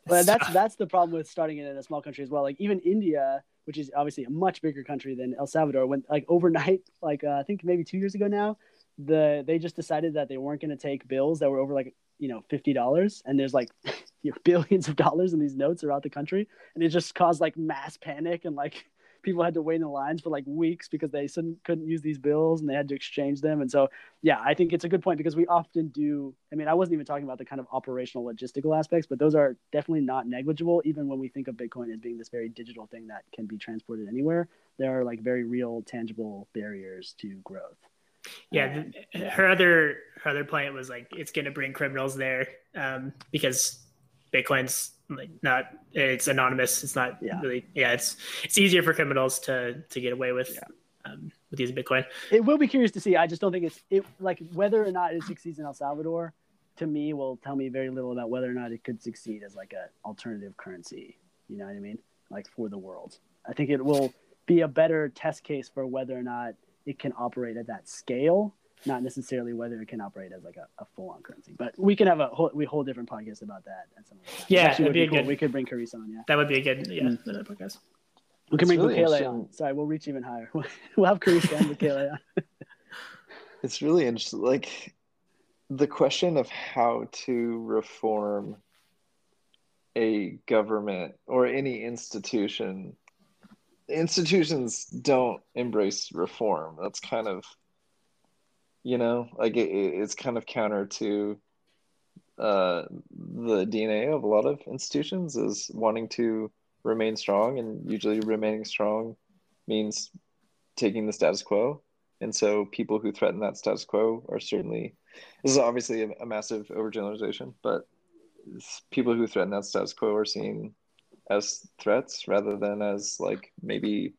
But that's that's the problem with starting it in a small country as well. Like even India which is obviously a much bigger country than El Salvador, went like overnight, like uh, I think maybe two years ago now, the they just decided that they weren't going to take bills that were over like you know fifty dollars, and there's like you know, billions of dollars in these notes throughout the country, and it just caused like mass panic and like people had to wait in the lines for like weeks because they couldn't use these bills and they had to exchange them. And so, yeah, I think it's a good point because we often do. I mean, I wasn't even talking about the kind of operational logistical aspects, but those are definitely not negligible. Even when we think of Bitcoin as being this very digital thing that can be transported anywhere, there are like very real, tangible barriers to growth. Yeah, um, her other her other point was like it's going to bring criminals there um, because Bitcoin's like not it's anonymous. It's not yeah. really yeah. It's it's easier for criminals to to get away with. Yeah. Um, with using Bitcoin, it will be curious to see. I just don't think it's it like whether or not it succeeds in El Salvador. To me, will tell me very little about whether or not it could succeed as like an alternative currency. You know what I mean? Like for the world, I think it will be a better test case for whether or not it can operate at that scale not necessarily whether it can operate as like a, a full on currency. But we can have a whole, we whole different podcast about that. At some yeah, that'd be, be cool. good. We could bring Carissa on. Yeah, that would be a good yeah mm. podcast. We can bring really Bukele on. Sorry, we'll reach even higher. we'll have Carissa and Bukele on. it's really interesting. Like the question of how to reform a government or any institution institutions don't embrace reform. That's kind of you know like it, it's kind of counter to uh, the dna of a lot of institutions is wanting to remain strong and usually remaining strong means taking the status quo. And so people who threaten that status quo are certainly this is obviously a, a massive overgeneralization but people who threaten that status quo are seen as threats rather than as like maybe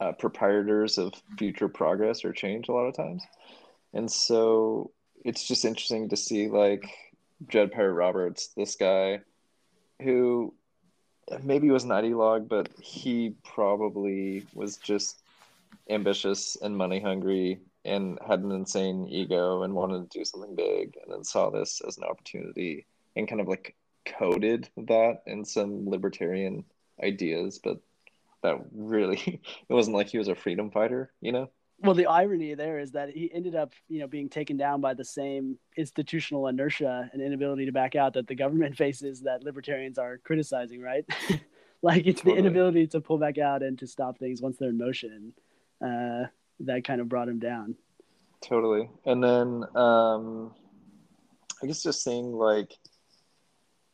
uh, proprietors of future progress or change a lot of times. And so it's just interesting to see like Dread Pirate Roberts, this guy who maybe was an ideologue, but he probably was just ambitious and money hungry and had an insane ego and wanted to do something big and then saw this as an opportunity and kind of like coded that in some libertarian ideas, but that really it wasn't like he was a freedom fighter, you know? Well, the irony there is that he ended up, you know, being taken down by the same institutional inertia and inability to back out that the government faces that libertarians are criticizing, right? like it's totally. the inability to pull back out and to stop things once they're in motion uh, that kind of brought him down. Totally. And then um, I guess just seeing like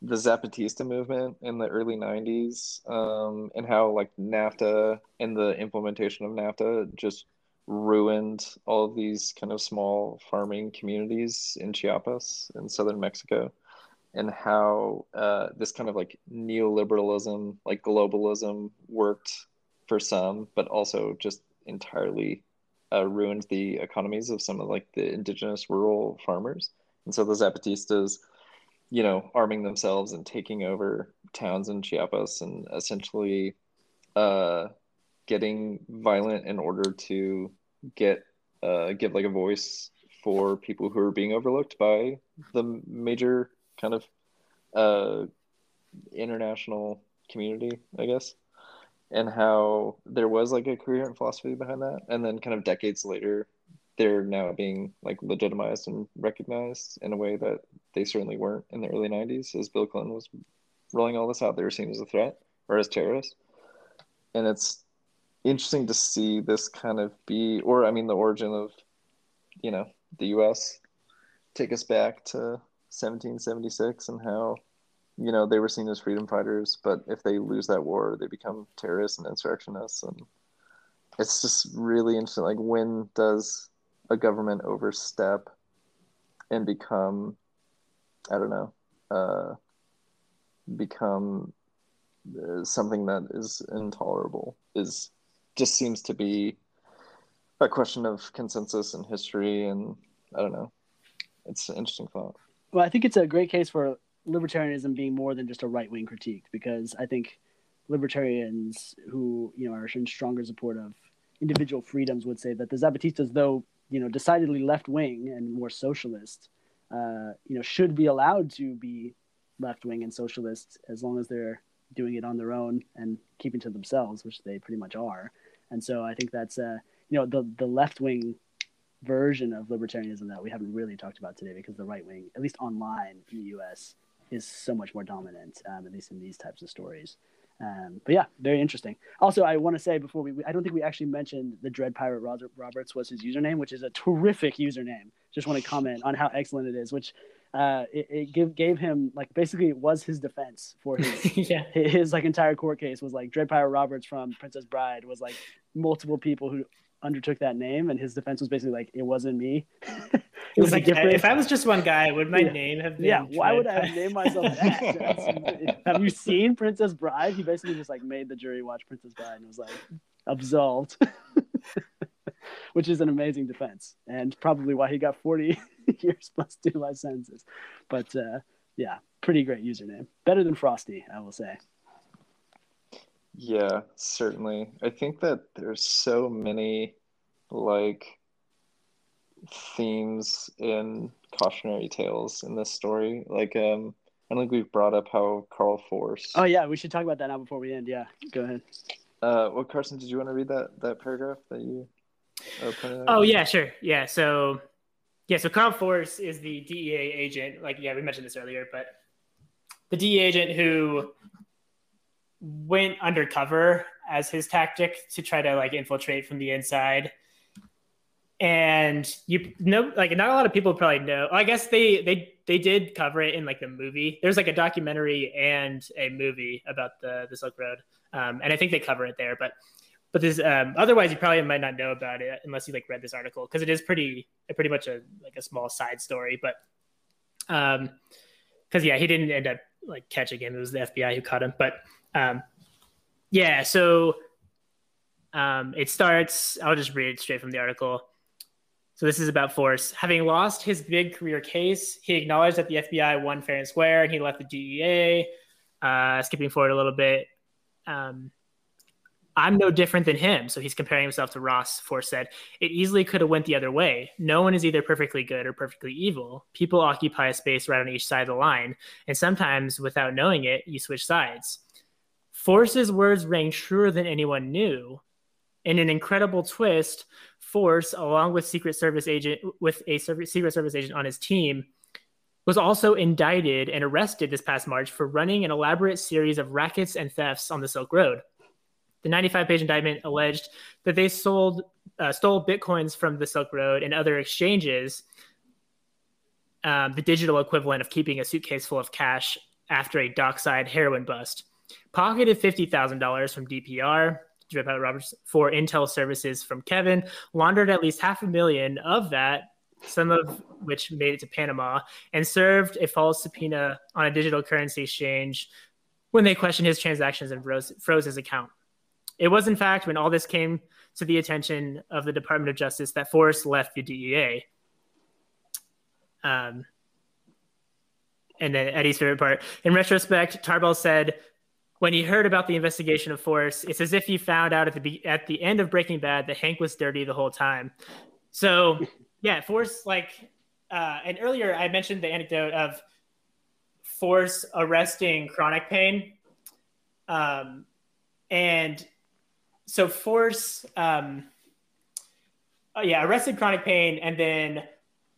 the Zapatista movement in the early 90s um, and how like NAFTA and the implementation of NAFTA just ruined all of these kind of small farming communities in Chiapas in southern Mexico and how uh, this kind of like neoliberalism, like globalism worked for some, but also just entirely uh, ruined the economies of some of like the indigenous rural farmers. And so the Zapatistas you know, arming themselves and taking over towns in Chiapas and essentially uh, getting violent in order to get uh, give like a voice for people who are being overlooked by the major kind of uh, international community, I guess, and how there was like a coherent philosophy behind that, and then kind of decades later, they're now being like legitimized and recognized in a way that they certainly weren't in the early 90s as bill clinton was rolling all this out. They were seen as a threat or as terrorists. And it's interesting to see this kind of be or i mean the origin of you know the us take us back to 1776 and how you know they were seen as freedom fighters but if they lose that war they become terrorists and insurrectionists. And it's just really interesting like when does a government overstep and become i don't know uh, become uh, something that is intolerable is just seems to be a question of consensus and history and i don't know. It's an interesting thought. Well i think it's a great case for libertarianism being more than just a right-wing critique because i think libertarians who you know are in stronger support of individual freedoms would say that the zapatistas though you know, decidedly left wing and more socialist, uh, you know, should be allowed to be left wing and socialist as long as they're doing it on their own and keeping to themselves, which they pretty much are. And so I think that's, uh, you know, the the left wing version of libertarianism that we haven't really talked about today because the right wing, at least online in the U.S., is so much more dominant, um, at least in these types of stories. Um, but yeah, very interesting. Also, I want to say before we, I don't think we actually mentioned the Dread Pirate Roberts was his username, which is a terrific username. Just want to comment on how excellent it is, which uh, it, it give, gave him like basically it was his defense for his yeah. his like entire court case was like Dread Pirate Roberts from Princess Bride was like multiple people who undertook that name, and his defense was basically like it wasn't me. it was like if I was just one guy, would my yeah. name have been? Yeah, why would I have named myself that? have you seen Princess Bride? He basically just like made the jury watch Princess Bride and was like absolved, which is an amazing defense, and probably why he got forty years plus two life sentences. But uh, yeah, pretty great username, better than Frosty, I will say. Yeah, certainly. I think that there's so many like themes in cautionary tales in this story. Like, um, I think we've brought up how Carl Force. Oh yeah, we should talk about that now before we end. Yeah, go ahead. Uh, well, Carson, did you want to read that that paragraph that you? Uh, oh yeah, sure. Yeah, so yeah, so Carl Force is the DEA agent. Like, yeah, we mentioned this earlier, but the DEA agent who went undercover as his tactic to try to like infiltrate from the inside and you know like not a lot of people probably know i guess they they they did cover it in like the movie there's like a documentary and a movie about the the silk road um, and i think they cover it there but but this um, otherwise you probably might not know about it unless you like read this article because it is pretty pretty much a like a small side story but um because yeah, he didn't end up like catching him. It was the FBI who caught him. But um, yeah, so um, it starts. I'll just read it straight from the article. So this is about Force. Having lost his big career case, he acknowledged that the FBI won fair and square, and he left the DEA. Uh, skipping forward a little bit, um, I'm no different than him. So he's comparing himself to Ross. Force said it easily could have went the other way. No one is either perfectly good or perfectly evil. People occupy a space right on each side of the line, and sometimes, without knowing it, you switch sides. Force's words rang truer than anyone knew. In an incredible twist, Force, along with Secret Service agent with a Secret Service agent on his team, was also indicted and arrested this past March for running an elaborate series of rackets and thefts on the Silk Road. The 95-page indictment alleged that they sold uh, stole bitcoins from the Silk Road and other exchanges, um, the digital equivalent of keeping a suitcase full of cash after a dockside heroin bust. Pocketed fifty thousand dollars from DPR, Dread Pirate Roberts for Intel services from Kevin, laundered at least half a million of that, some of which made it to Panama, and served a false subpoena on a digital currency exchange when they questioned his transactions and froze, froze his account. It was, in fact, when all this came to the attention of the Department of Justice that Force left the DEA. Um, and then Eddie's favorite part. In retrospect, Tarbell said, when he heard about the investigation of Force, it's as if he found out at the be- at the end of Breaking Bad that Hank was dirty the whole time. So yeah, Force like uh, and earlier I mentioned the anecdote of Force arresting Chronic Pain, um, and so Force um, oh, yeah arrested Chronic Pain and then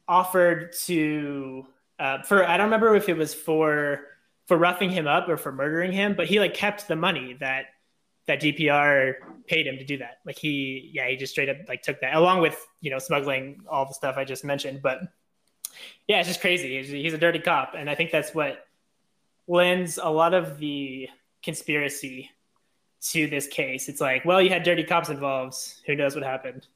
offered to uh, for I don't remember if it was for for roughing him up or for murdering him, but he like kept the money that that DPR paid him to do that. Like he, yeah, he just straight up like took that along with you know smuggling all the stuff I just mentioned. But yeah, it's just crazy. He's, he's a dirty cop, and I think that's what lends a lot of the conspiracy to this case. It's like, well, you had dirty cops involved. Who knows what happened?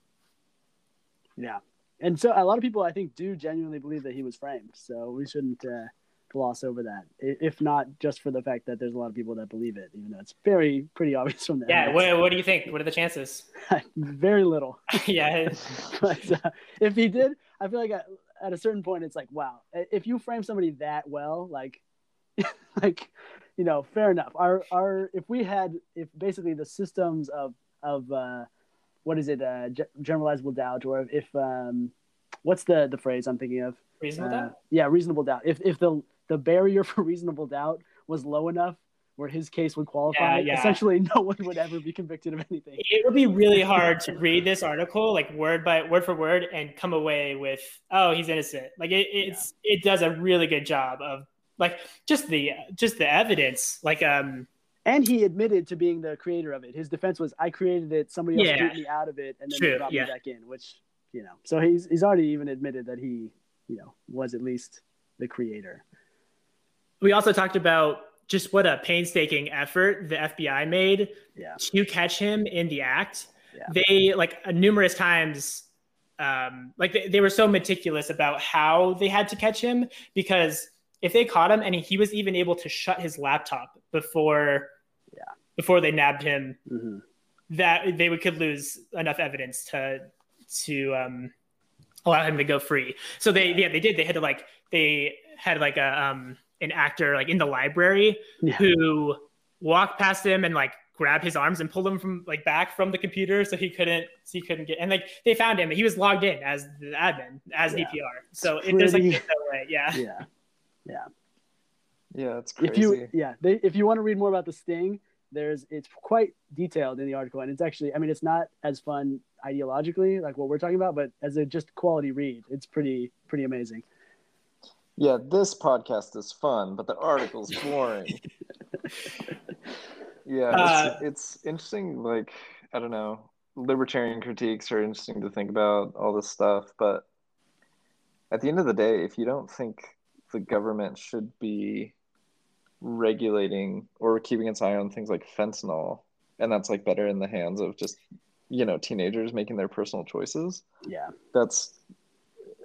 Yeah, and so a lot of people I think do genuinely believe that he was framed. So we shouldn't. Uh gloss over that, if not just for the fact that there's a lot of people that believe it, even though it's very pretty obvious from that. Yeah, what, what do you think? What are the chances? very little. yeah. but uh, if he did, I feel like at, at, a certain point, it's like, wow, if you frame somebody that well, like, like, you know, fair enough. Our our if we had if basically the systems of of uh, what is it, uh, generalizable doubt, or if um, what's the the phrase I'm thinking of? Reasonable uh, doubt. Yeah, reasonable doubt. If if the the barrier for reasonable doubt was low enough where his case would qualify, yeah, yeah. essentially no one would ever be convicted of anything. It would be really hard to read this article like word by word for word and come away with, oh, he's innocent. Like it, it's yeah. it does a really good job of like just the just the evidence. Like um and he admitted to being the creator of it. His defense was, "I created it. Somebody else yeah. me out of it, and then True, brought me back in." Which, you know, so he's he's already even admitted that he, you know, was at least the creator we also talked about just what a painstaking effort the FBI made yeah. to catch him in the act. Yeah. They like numerous times, um, like they, they were so meticulous about how they had to catch him because if they caught him and he was even able to shut his laptop before, yeah, before they nabbed him, mm-hmm. that they would could lose enough evidence to to um, allow him to go free. So they yeah. yeah they did they had to like they had like a um an actor like in the library yeah. who walked past him and like grabbed his arms and pulled him from like back from the computer so he couldn't so he couldn't get and like they found him. He was logged in as the admin as yeah. DPR so if there's like no way. Yeah. Yeah. Yeah. Yeah it's crazy if you yeah they, if you want to read more about the sting there's it's quite detailed in the article and it's actually I mean it's not as fun ideologically like what we're talking about but as a just quality read it's pretty pretty amazing yeah, this podcast is fun, but the article's boring. yeah, uh, it's, it's interesting. Like, I don't know, libertarian critiques are interesting to think about all this stuff, but at the end of the day, if you don't think the government should be regulating or keeping its eye on things like fentanyl, and that's like better in the hands of just you know teenagers making their personal choices. Yeah, that's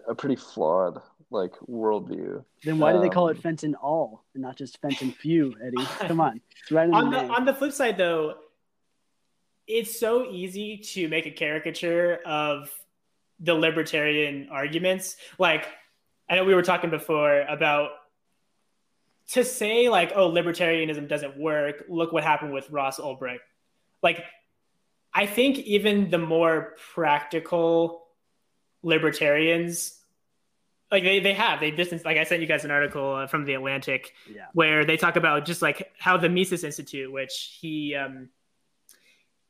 a pretty flawed like worldview. Then why do they call it Um, Fenton All and not just Fenton Few, Eddie? Come on, it's right in the on the on the flip side though it's so easy to make a caricature of the libertarian arguments like i know we were talking before about to say like oh libertarianism doesn't work look what happened with ross ulbricht like i think even the more practical libertarians like they, they have they distance like i sent you guys an article uh, from the atlantic yeah, where they talk about just like how the Mises Institute, which he um,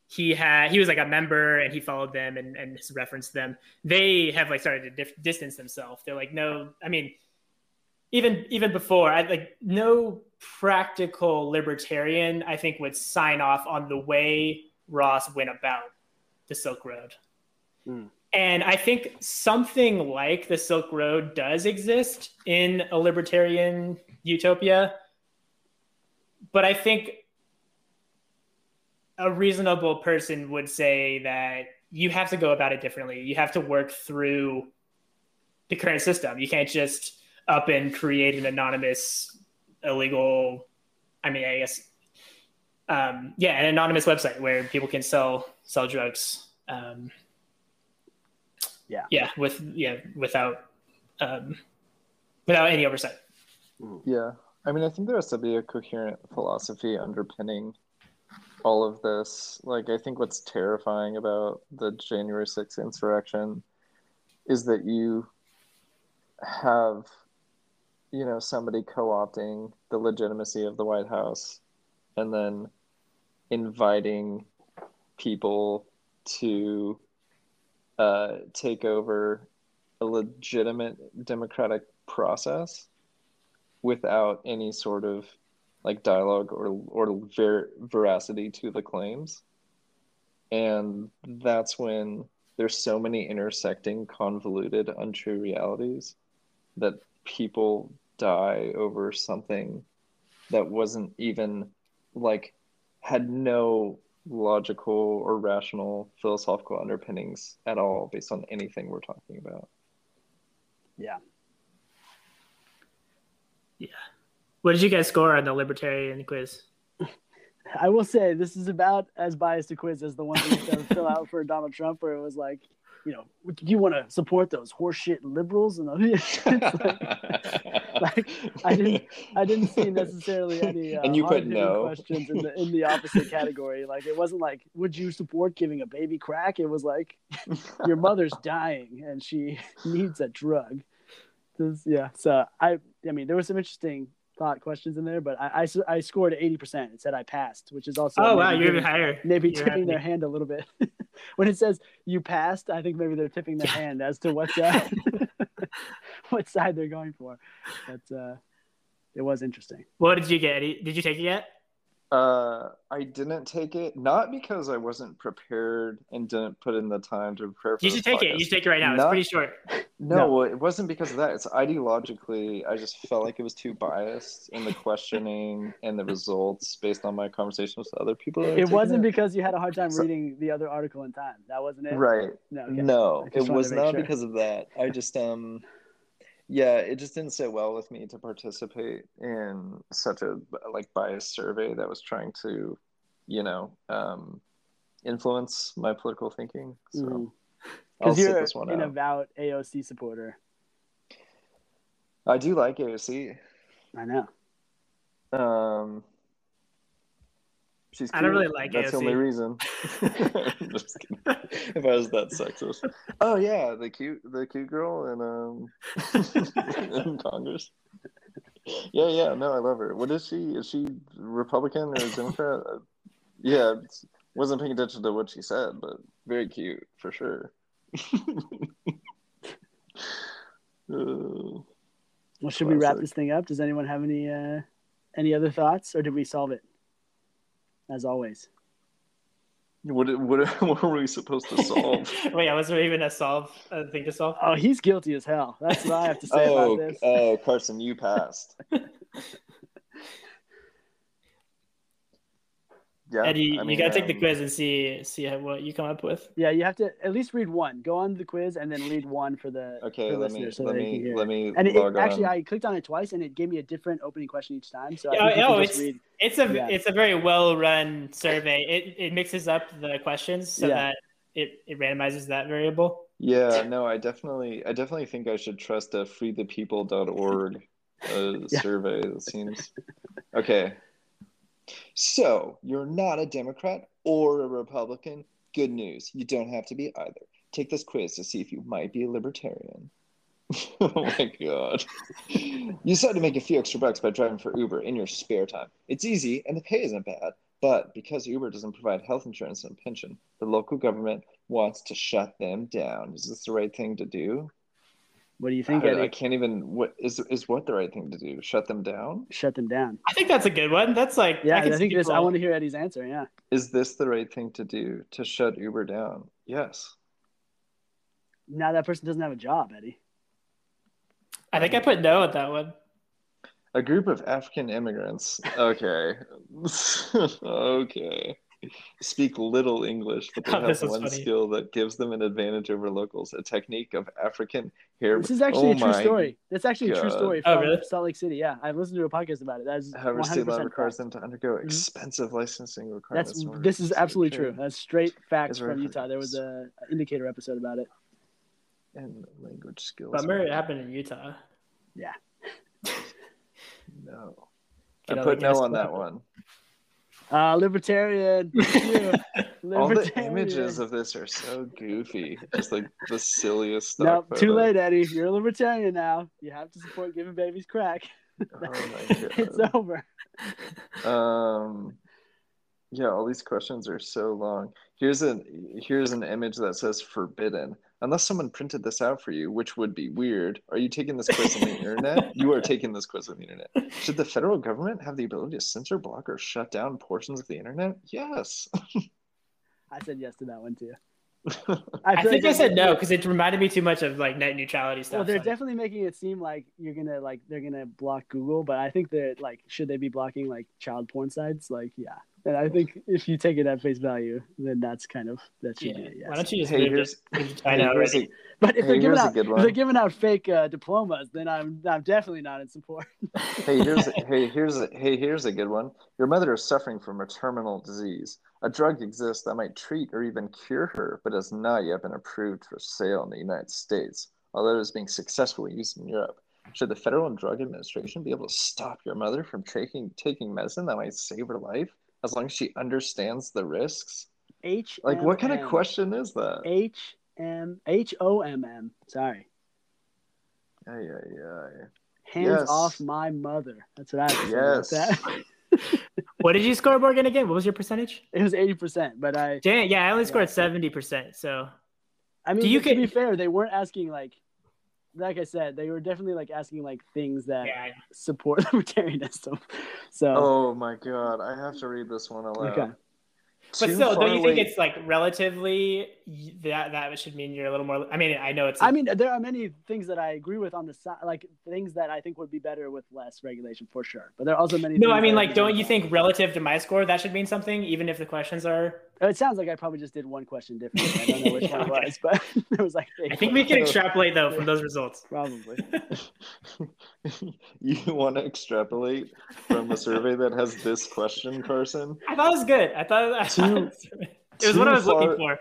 he had, he was like a member and he followed them and, and referenced them. They have like started to dif- distance themselves. They're like, no, I mean, even even before, I like no practical libertarian, I think, would sign off on the way Ross went about the Silk Road. Mm. And I think something like the Silk Road does exist in a libertarian utopia. But I think a reasonable person would say that you have to go about it differently. You have to work through the current system. You can't just up and create an anonymous, illegal, I mean, I guess, um, yeah, an anonymous website where people can sell sell drugs. Um, Yeah. yeah, with yeah, without um, without any oversight. Yeah. I mean, I think there has to be a coherent philosophy underpinning all of this. Like, I think what's terrifying about the January 6th insurrection is that you have, you know, somebody co opting the legitimacy of the White House and then inviting people to uh, take over a legitimate democratic process without any sort of like dialogue or or ver- veracity to the claims. And that's when there's so many intersecting convoluted untrue realities that people die over something that wasn't even like had no logical or rational philosophical underpinnings at all based on anything we're talking about yeah. Yeah. What did you guys score on the libertarian quiz? I will say this is about as biased a quiz as the one we used to fill out for Donald Trump, where it was like, you know, do you want to support those horseshit liberals? And like, like, I didn't, I didn't see necessarily any. Uh, And you put no. questions in the in the opposite category. Like it wasn't like, would you support giving a baby crack? It was like, your mother's dying and she needs a drug. This, yeah. So I, I mean, there was some interesting thought questions in there, but I I scored eighty percent. It said I passed, which is also Oh wow, you're even higher. maybe You're tipping happy. their hand a little bit. when it says you passed, I think maybe they're tipping their hand as to what side, what side they're going for. But uh, it was interesting. What did you get? Did you take it yet? Uh, I didn't take it not because I wasn't prepared and didn't put in the time to prepare for. You should take it. You should take it right now. It's Not- pretty short. No, it wasn't because of that. It's ideologically, I just felt like it was too biased in the questioning and the results based on my conversations with other people. It wasn't it. because you had a hard time So- reading the other article in time. That wasn't it. right. No. okay. No, it was not sure. because of that. I just um yeah, it just didn't sit well with me to participate in such a like biased survey that was trying to, you know, um influence my political thinking. So Because sit you're this one an out. avowed AOC supporter. I do like AOC. I know. Um She's I don't really like it. That's the only reason. Just kidding. If I was that sexist. Oh yeah, the cute the cute girl in um in Congress. Yeah, yeah, no, I love her. What is she? Is she Republican or Democrat? Uh, yeah, wasn't paying attention to what she said, but very cute for sure. Uh, Well, should we wrap this thing up? Does anyone have any uh, any other thoughts, or did we solve it? As always. what, what, what were we supposed to solve? Wait, I was there even a solve a thing to solve? Oh, he's guilty as hell. That's what I have to say oh, about this. oh, Carson, you passed. Yeah, Eddie, I you gotta take the quiz and see see what you come up with. Yeah, you have to at least read one. Go on the quiz and then read one for the Okay, for let me listeners so let they can me hear. let me and it, log it, actually, on. I clicked on it twice, and it gave me a different opening question each time. So I Yeah, think oh, it's- read. It's a Yeah. it's a very well run survey. It it mixes up the questions so Yeah. that it, it randomizes that variable. Yeah, no, I definitely I definitely think I should trust a freethepeople.org uh, Yeah. survey. It seems okay. So you're not a Democrat or a Republican. Good news. You don't have to be either. Take this quiz to see if you might be a libertarian. oh my god. You decide to make a few extra bucks by driving for Uber in your spare time. It's easy and the pay isn't bad. But because Uber doesn't provide health insurance and pension, the local government wants to shut them down. Is this the right thing to do? What do you think, I, Eddie? I can't even. What is is what the right thing to do? Shut them down? Shut them down. I think that's a good one. That's like Yeah, I, can see think this. I want to hear Eddie's answer. Yeah. Is this the right thing to do? To shut Uber down? Yes. Now that person doesn't have a job, Eddie. I think I put no at that one. A group of African immigrants. Okay. okay. Speak little English, but they Oh, have one funny. skill that gives them an advantage over locals. A technique of African hair. This is actually Oh a true story. That's actually a true God. story Oh, from really? Salt Lake City. Yeah, I've listened to a podcast about it. That's However, 100% state law requires them to undergo Mhm. expensive licensing requirements. in order this is absolutely care true. That's straight facts from very Utah. There was an indicator episode about it. And language skills. but Bummer it happened in Utah. Yeah. no. Get I put no on that going. one. Uh, libertarian. Yeah. All the images of this are so goofy. Just like the silliest No, stuff. too late, Eddie. You're a libertarian now. You have to support giving babies crack. Oh my it's over. Um, yeah, all these questions are so long. Here's an here's an image that says forbidden. Unless someone printed this out for you, which would be weird. Are you taking this quiz on the internet? You are taking this quiz on the internet. Should the federal government have the ability to censor, block, or shut down portions of the internet? Yes. I said yes to that one too. I feel think like I said no because it reminded me too much of like net neutrality stuff. Well, they're so- definitely making it seem like you're gonna like they're gonna block Google, but I think that like should they be blocking like child porn sites? Like, yeah. And I think if you take it at face value, then that's kind of that should yeah. be it. Yes. Why don't you just hey, move here's, it? move to here's already? a, But if Hey, they're giving out good if they're giving out fake uh, diplomas, then I'm I'm definitely not in support. hey, here's a, hey, here's a, hey, here's a good one. Your mother is suffering from a terminal disease. A drug exists that might treat or even cure her, but has not yet been approved for sale in the United States, although it is being successfully used in Europe. Should the Federal Drug Administration be able to stop your mother from taking taking medicine that might save her life as long as she understands the risks? H Like, what kind of M M. question is that? H M H O M M. Sorry. Yeah, yeah, yeah. Hands Yes. off my mother. That's what I have to say about Yes. that. What did you score, Morgan? Again, what was your percentage? It was eighty percent, but I Dang, yeah, I only scored seventy percent. So I mean Do you to be fair, they weren't asking like like I said, they were definitely like asking like things that yeah, support libertarianism. So Oh my god, I have to read this one aloud. Okay. but Too still, don't you think it's like relatively that that should mean you're a little more? I mean, I know it's. I mean, there are many things that I agree with on the side, like things that I think would be better with less regulation for sure. But there are also many. no, I mean, like, don't you think? think relative to my score that should mean something, even if the questions are? It sounds like I probably just did one question differently. I don't know which one it was, but it was like. I think we can extrapolate though from those results. probably. you want to extrapolate from a survey that has this question, Carson? I thought it was good. I thought, I thought Too- it was what I too was looking far- for.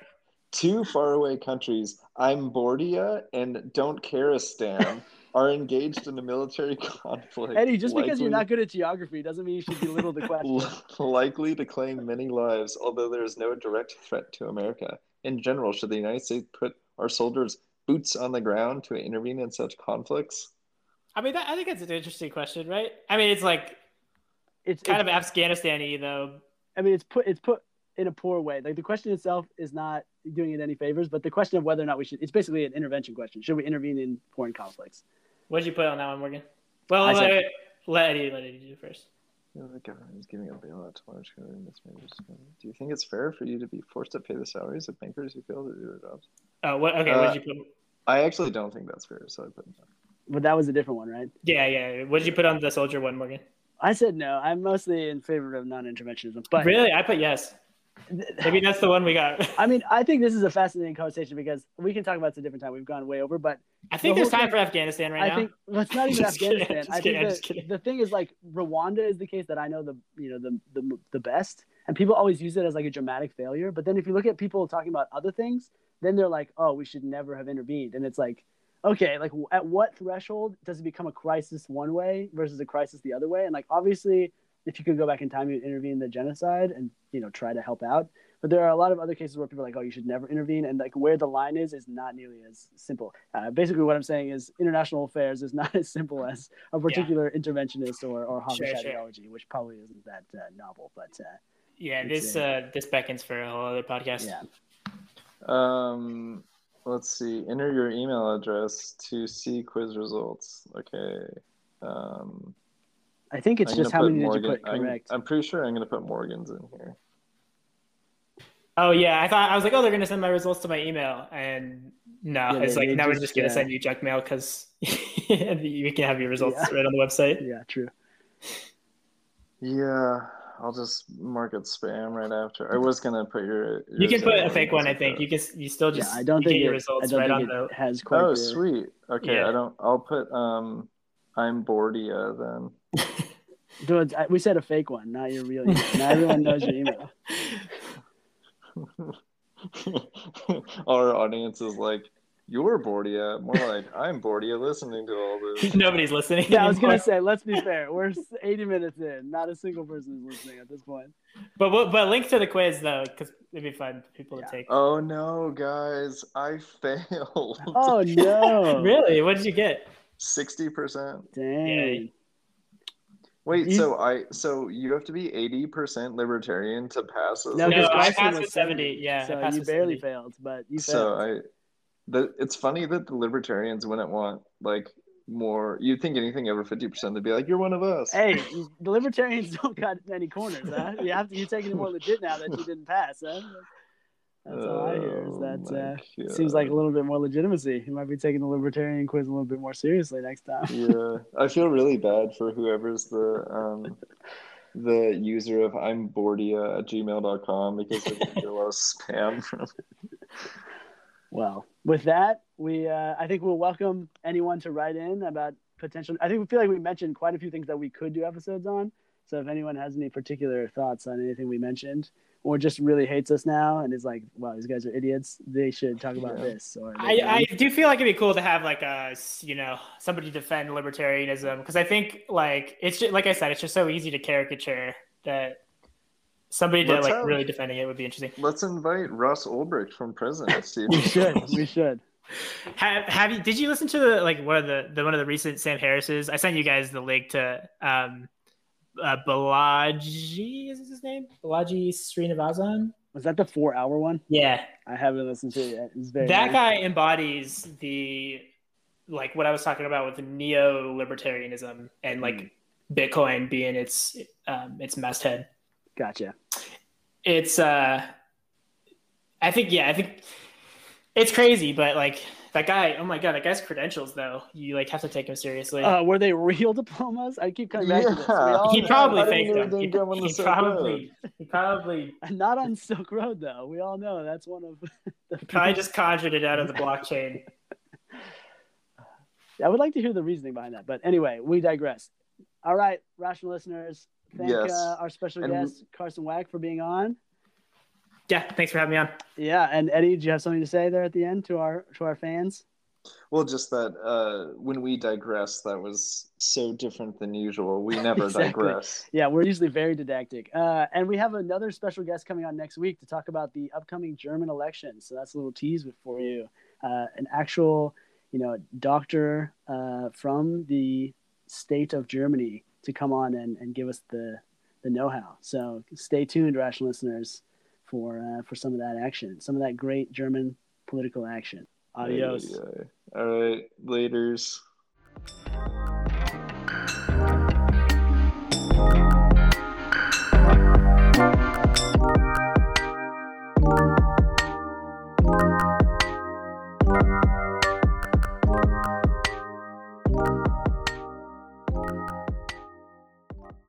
Two faraway countries, I'm Bordia and Don't Caristan, are engaged in a military conflict. Eddie, just because you're not good at geography doesn't mean you should belittle the question. likely to claim many lives, although there is no direct threat to America. In general, should the United States put our soldiers boots on the ground to intervene in such conflicts? I mean, that, I think that's an interesting question, right? I mean, it's like It's kind it's- of Afghanistan-y though. I mean, it's put it's put in a poor way. Like the question itself is not doing it any favors, but the question of whether or not we should it's basically an intervention question. Should we intervene in foreign conflicts? What did you put on that one, Morgan? Well, I let, said- let Eddie let Eddie do first. You know, the government is giving a bailout to large government. Do you think it's fair for you to be forced to pay the salaries of bankers who fail to do their jobs? Oh, what? Okay, Uh, what did you put? I actually don't think that's fair, so I put no. But that was a different one, right? Yeah, yeah. What did you put on the soldier one, Morgan? I said no. I'm mostly in favor of non-interventionism, but really, I put yes. Maybe that's the one we got. I mean, I think this is a fascinating conversation because we can talk about this a different time. We've gone way over, but I think the there's time thing- for Afghanistan right I now. think well, it's not even kidding, Afghanistan. just I kidding, think the, kidding. the thing is like Rwanda is the case that I know the you know the, the the best, and people always use it as like a dramatic failure. But then if you look at people talking about other things, then they're like, oh, we should never have intervened, and it's like, okay, like at what threshold does it become a crisis one way versus a crisis the other way? And like obviously, if you could go back in time, you'd intervene in the genocide and you know try to help out. But there are a lot of other cases where people are like, oh, you should never intervene. And like where the line is, is not nearly as simple. Uh, basically, what I'm saying is international affairs is not as simple as a particular interventionist or, or hostile Sure, sure. ideology, which probably isn't that uh, novel. But uh, yeah, it's this uh, this beckons for a whole other podcast. yeah. Um, let's see. Enter your email address to see quiz results. Okay. Um, I think it's I'm just how put many did you Morgan- put I'm- correct? I'm, pretty sure I'm going to put Morgan's in here. Oh yeah, I thought I was like, oh, they're gonna send my results to my email, and no, Yeah, it's they- like they now we're just, just gonna uh, send you junk mail because you can have your results Yeah. right on the website. yeah, true. Yeah, I'll just mark it spam right after. I was going to put your. You can put a fake one. I think you can. You still just yeah, I don't think get your it, results I don't right on think the. it has that. quite. Oh, the, sweet. Okay, Yeah. I don't. I'll put. Um, I'm Bordia then. Dude, I- we said a fake one, not your real email. Now everyone knows your email. Our audience is like, "You're Bordia," more like, "I'm Bordia," listening to all this. Nobody's listening. Yeah, I was gonna say, let's be fair. We're 80 minutes in. Not a single person is listening at this point. But we'll- but link to the quiz though, because it'd be fun for people Yeah. to take. Oh no, guys! I failed. Oh no! Really? What did you get? Sixty percent. Dang. Wait, You- so I so you have to be eighty percent libertarian to pass as No, a- No, because I passed was with 70, yeah, so you barely 70. failed, but you so failed. I. The, it's funny that the libertarians wouldn't want like more. You'd think anything over fifty percent, they'd be like, "You're one of us." Hey, the libertarians don't got any corners, huh? You have to. You're taking it more legit now that you didn't pass, huh? That's all I hear. Is Oh that uh, seems like a little bit more legitimacy. He might be taking the libertarian quiz a little bit more seriously next time. yeah, I feel really bad for whoever's the um the user of I'm Bordia at gmail.com because I get a lot of spam from it. Well, with that, we uh, I think we'll welcome anyone to write in about potential. I think we feel like we mentioned quite a few things that we could do episodes on. So if anyone has any particular thoughts on anything we mentioned, or just really hates us now and is like, "Wow, these guys are idiots," they should talk about Yeah. this. Or I, I do feel like it'd be cool to have like a you know somebody defend libertarianism because I think like it's just, like I said it's just so easy to caricature that somebody to like have- really defending it would be interesting. Let's invite Ross Ulbricht from prison. and see we should. We should. Have have you did you listen to the like one of the, the one of the recent Sam Harris's? I sent you guys the link to um uh, Balaji is his name Balaji Srinivasan. Was that the four-hour one? Yeah, I haven't listened to it yet. It's very that nice. guy embodies the like what I was talking about with neo libertarianism and like Bitcoin being its um, its masthead. Gotcha. It's uh, I think yeah, I think it's crazy, but like that guy, oh my god, that guy's credentials though, you like have to take him seriously. Uh, were they real diplomas? I keep coming back to this. We Yeah. all he know- probably faked them. He, think the he probably he probably not on Silk Road though. We all know that's one of the probably just conjured it out of the blockchain. I would like to hear the reasoning behind that. But anyway, we digress. All right, rational listeners, thank Yes. uh, our special And- guest, Carson Wack, for being on. Yeah, thanks for having me on. Yeah, and Eddie, do you have something to say there at the end to our to our fans? Well, just that uh, when we digress, that was so different than usual. We never Exactly. digress. Yeah, we're usually very didactic. Uh, and we have another special guest coming on next week to talk about the upcoming German election. So that's a little tease for you. Uh, an actual, you know, doctor uh, from the state of Germany to come on and, and give us the, the know-how. So stay tuned, rational listeners, for uh, for some of that action, some of that great German political action. Adios. All right, later's.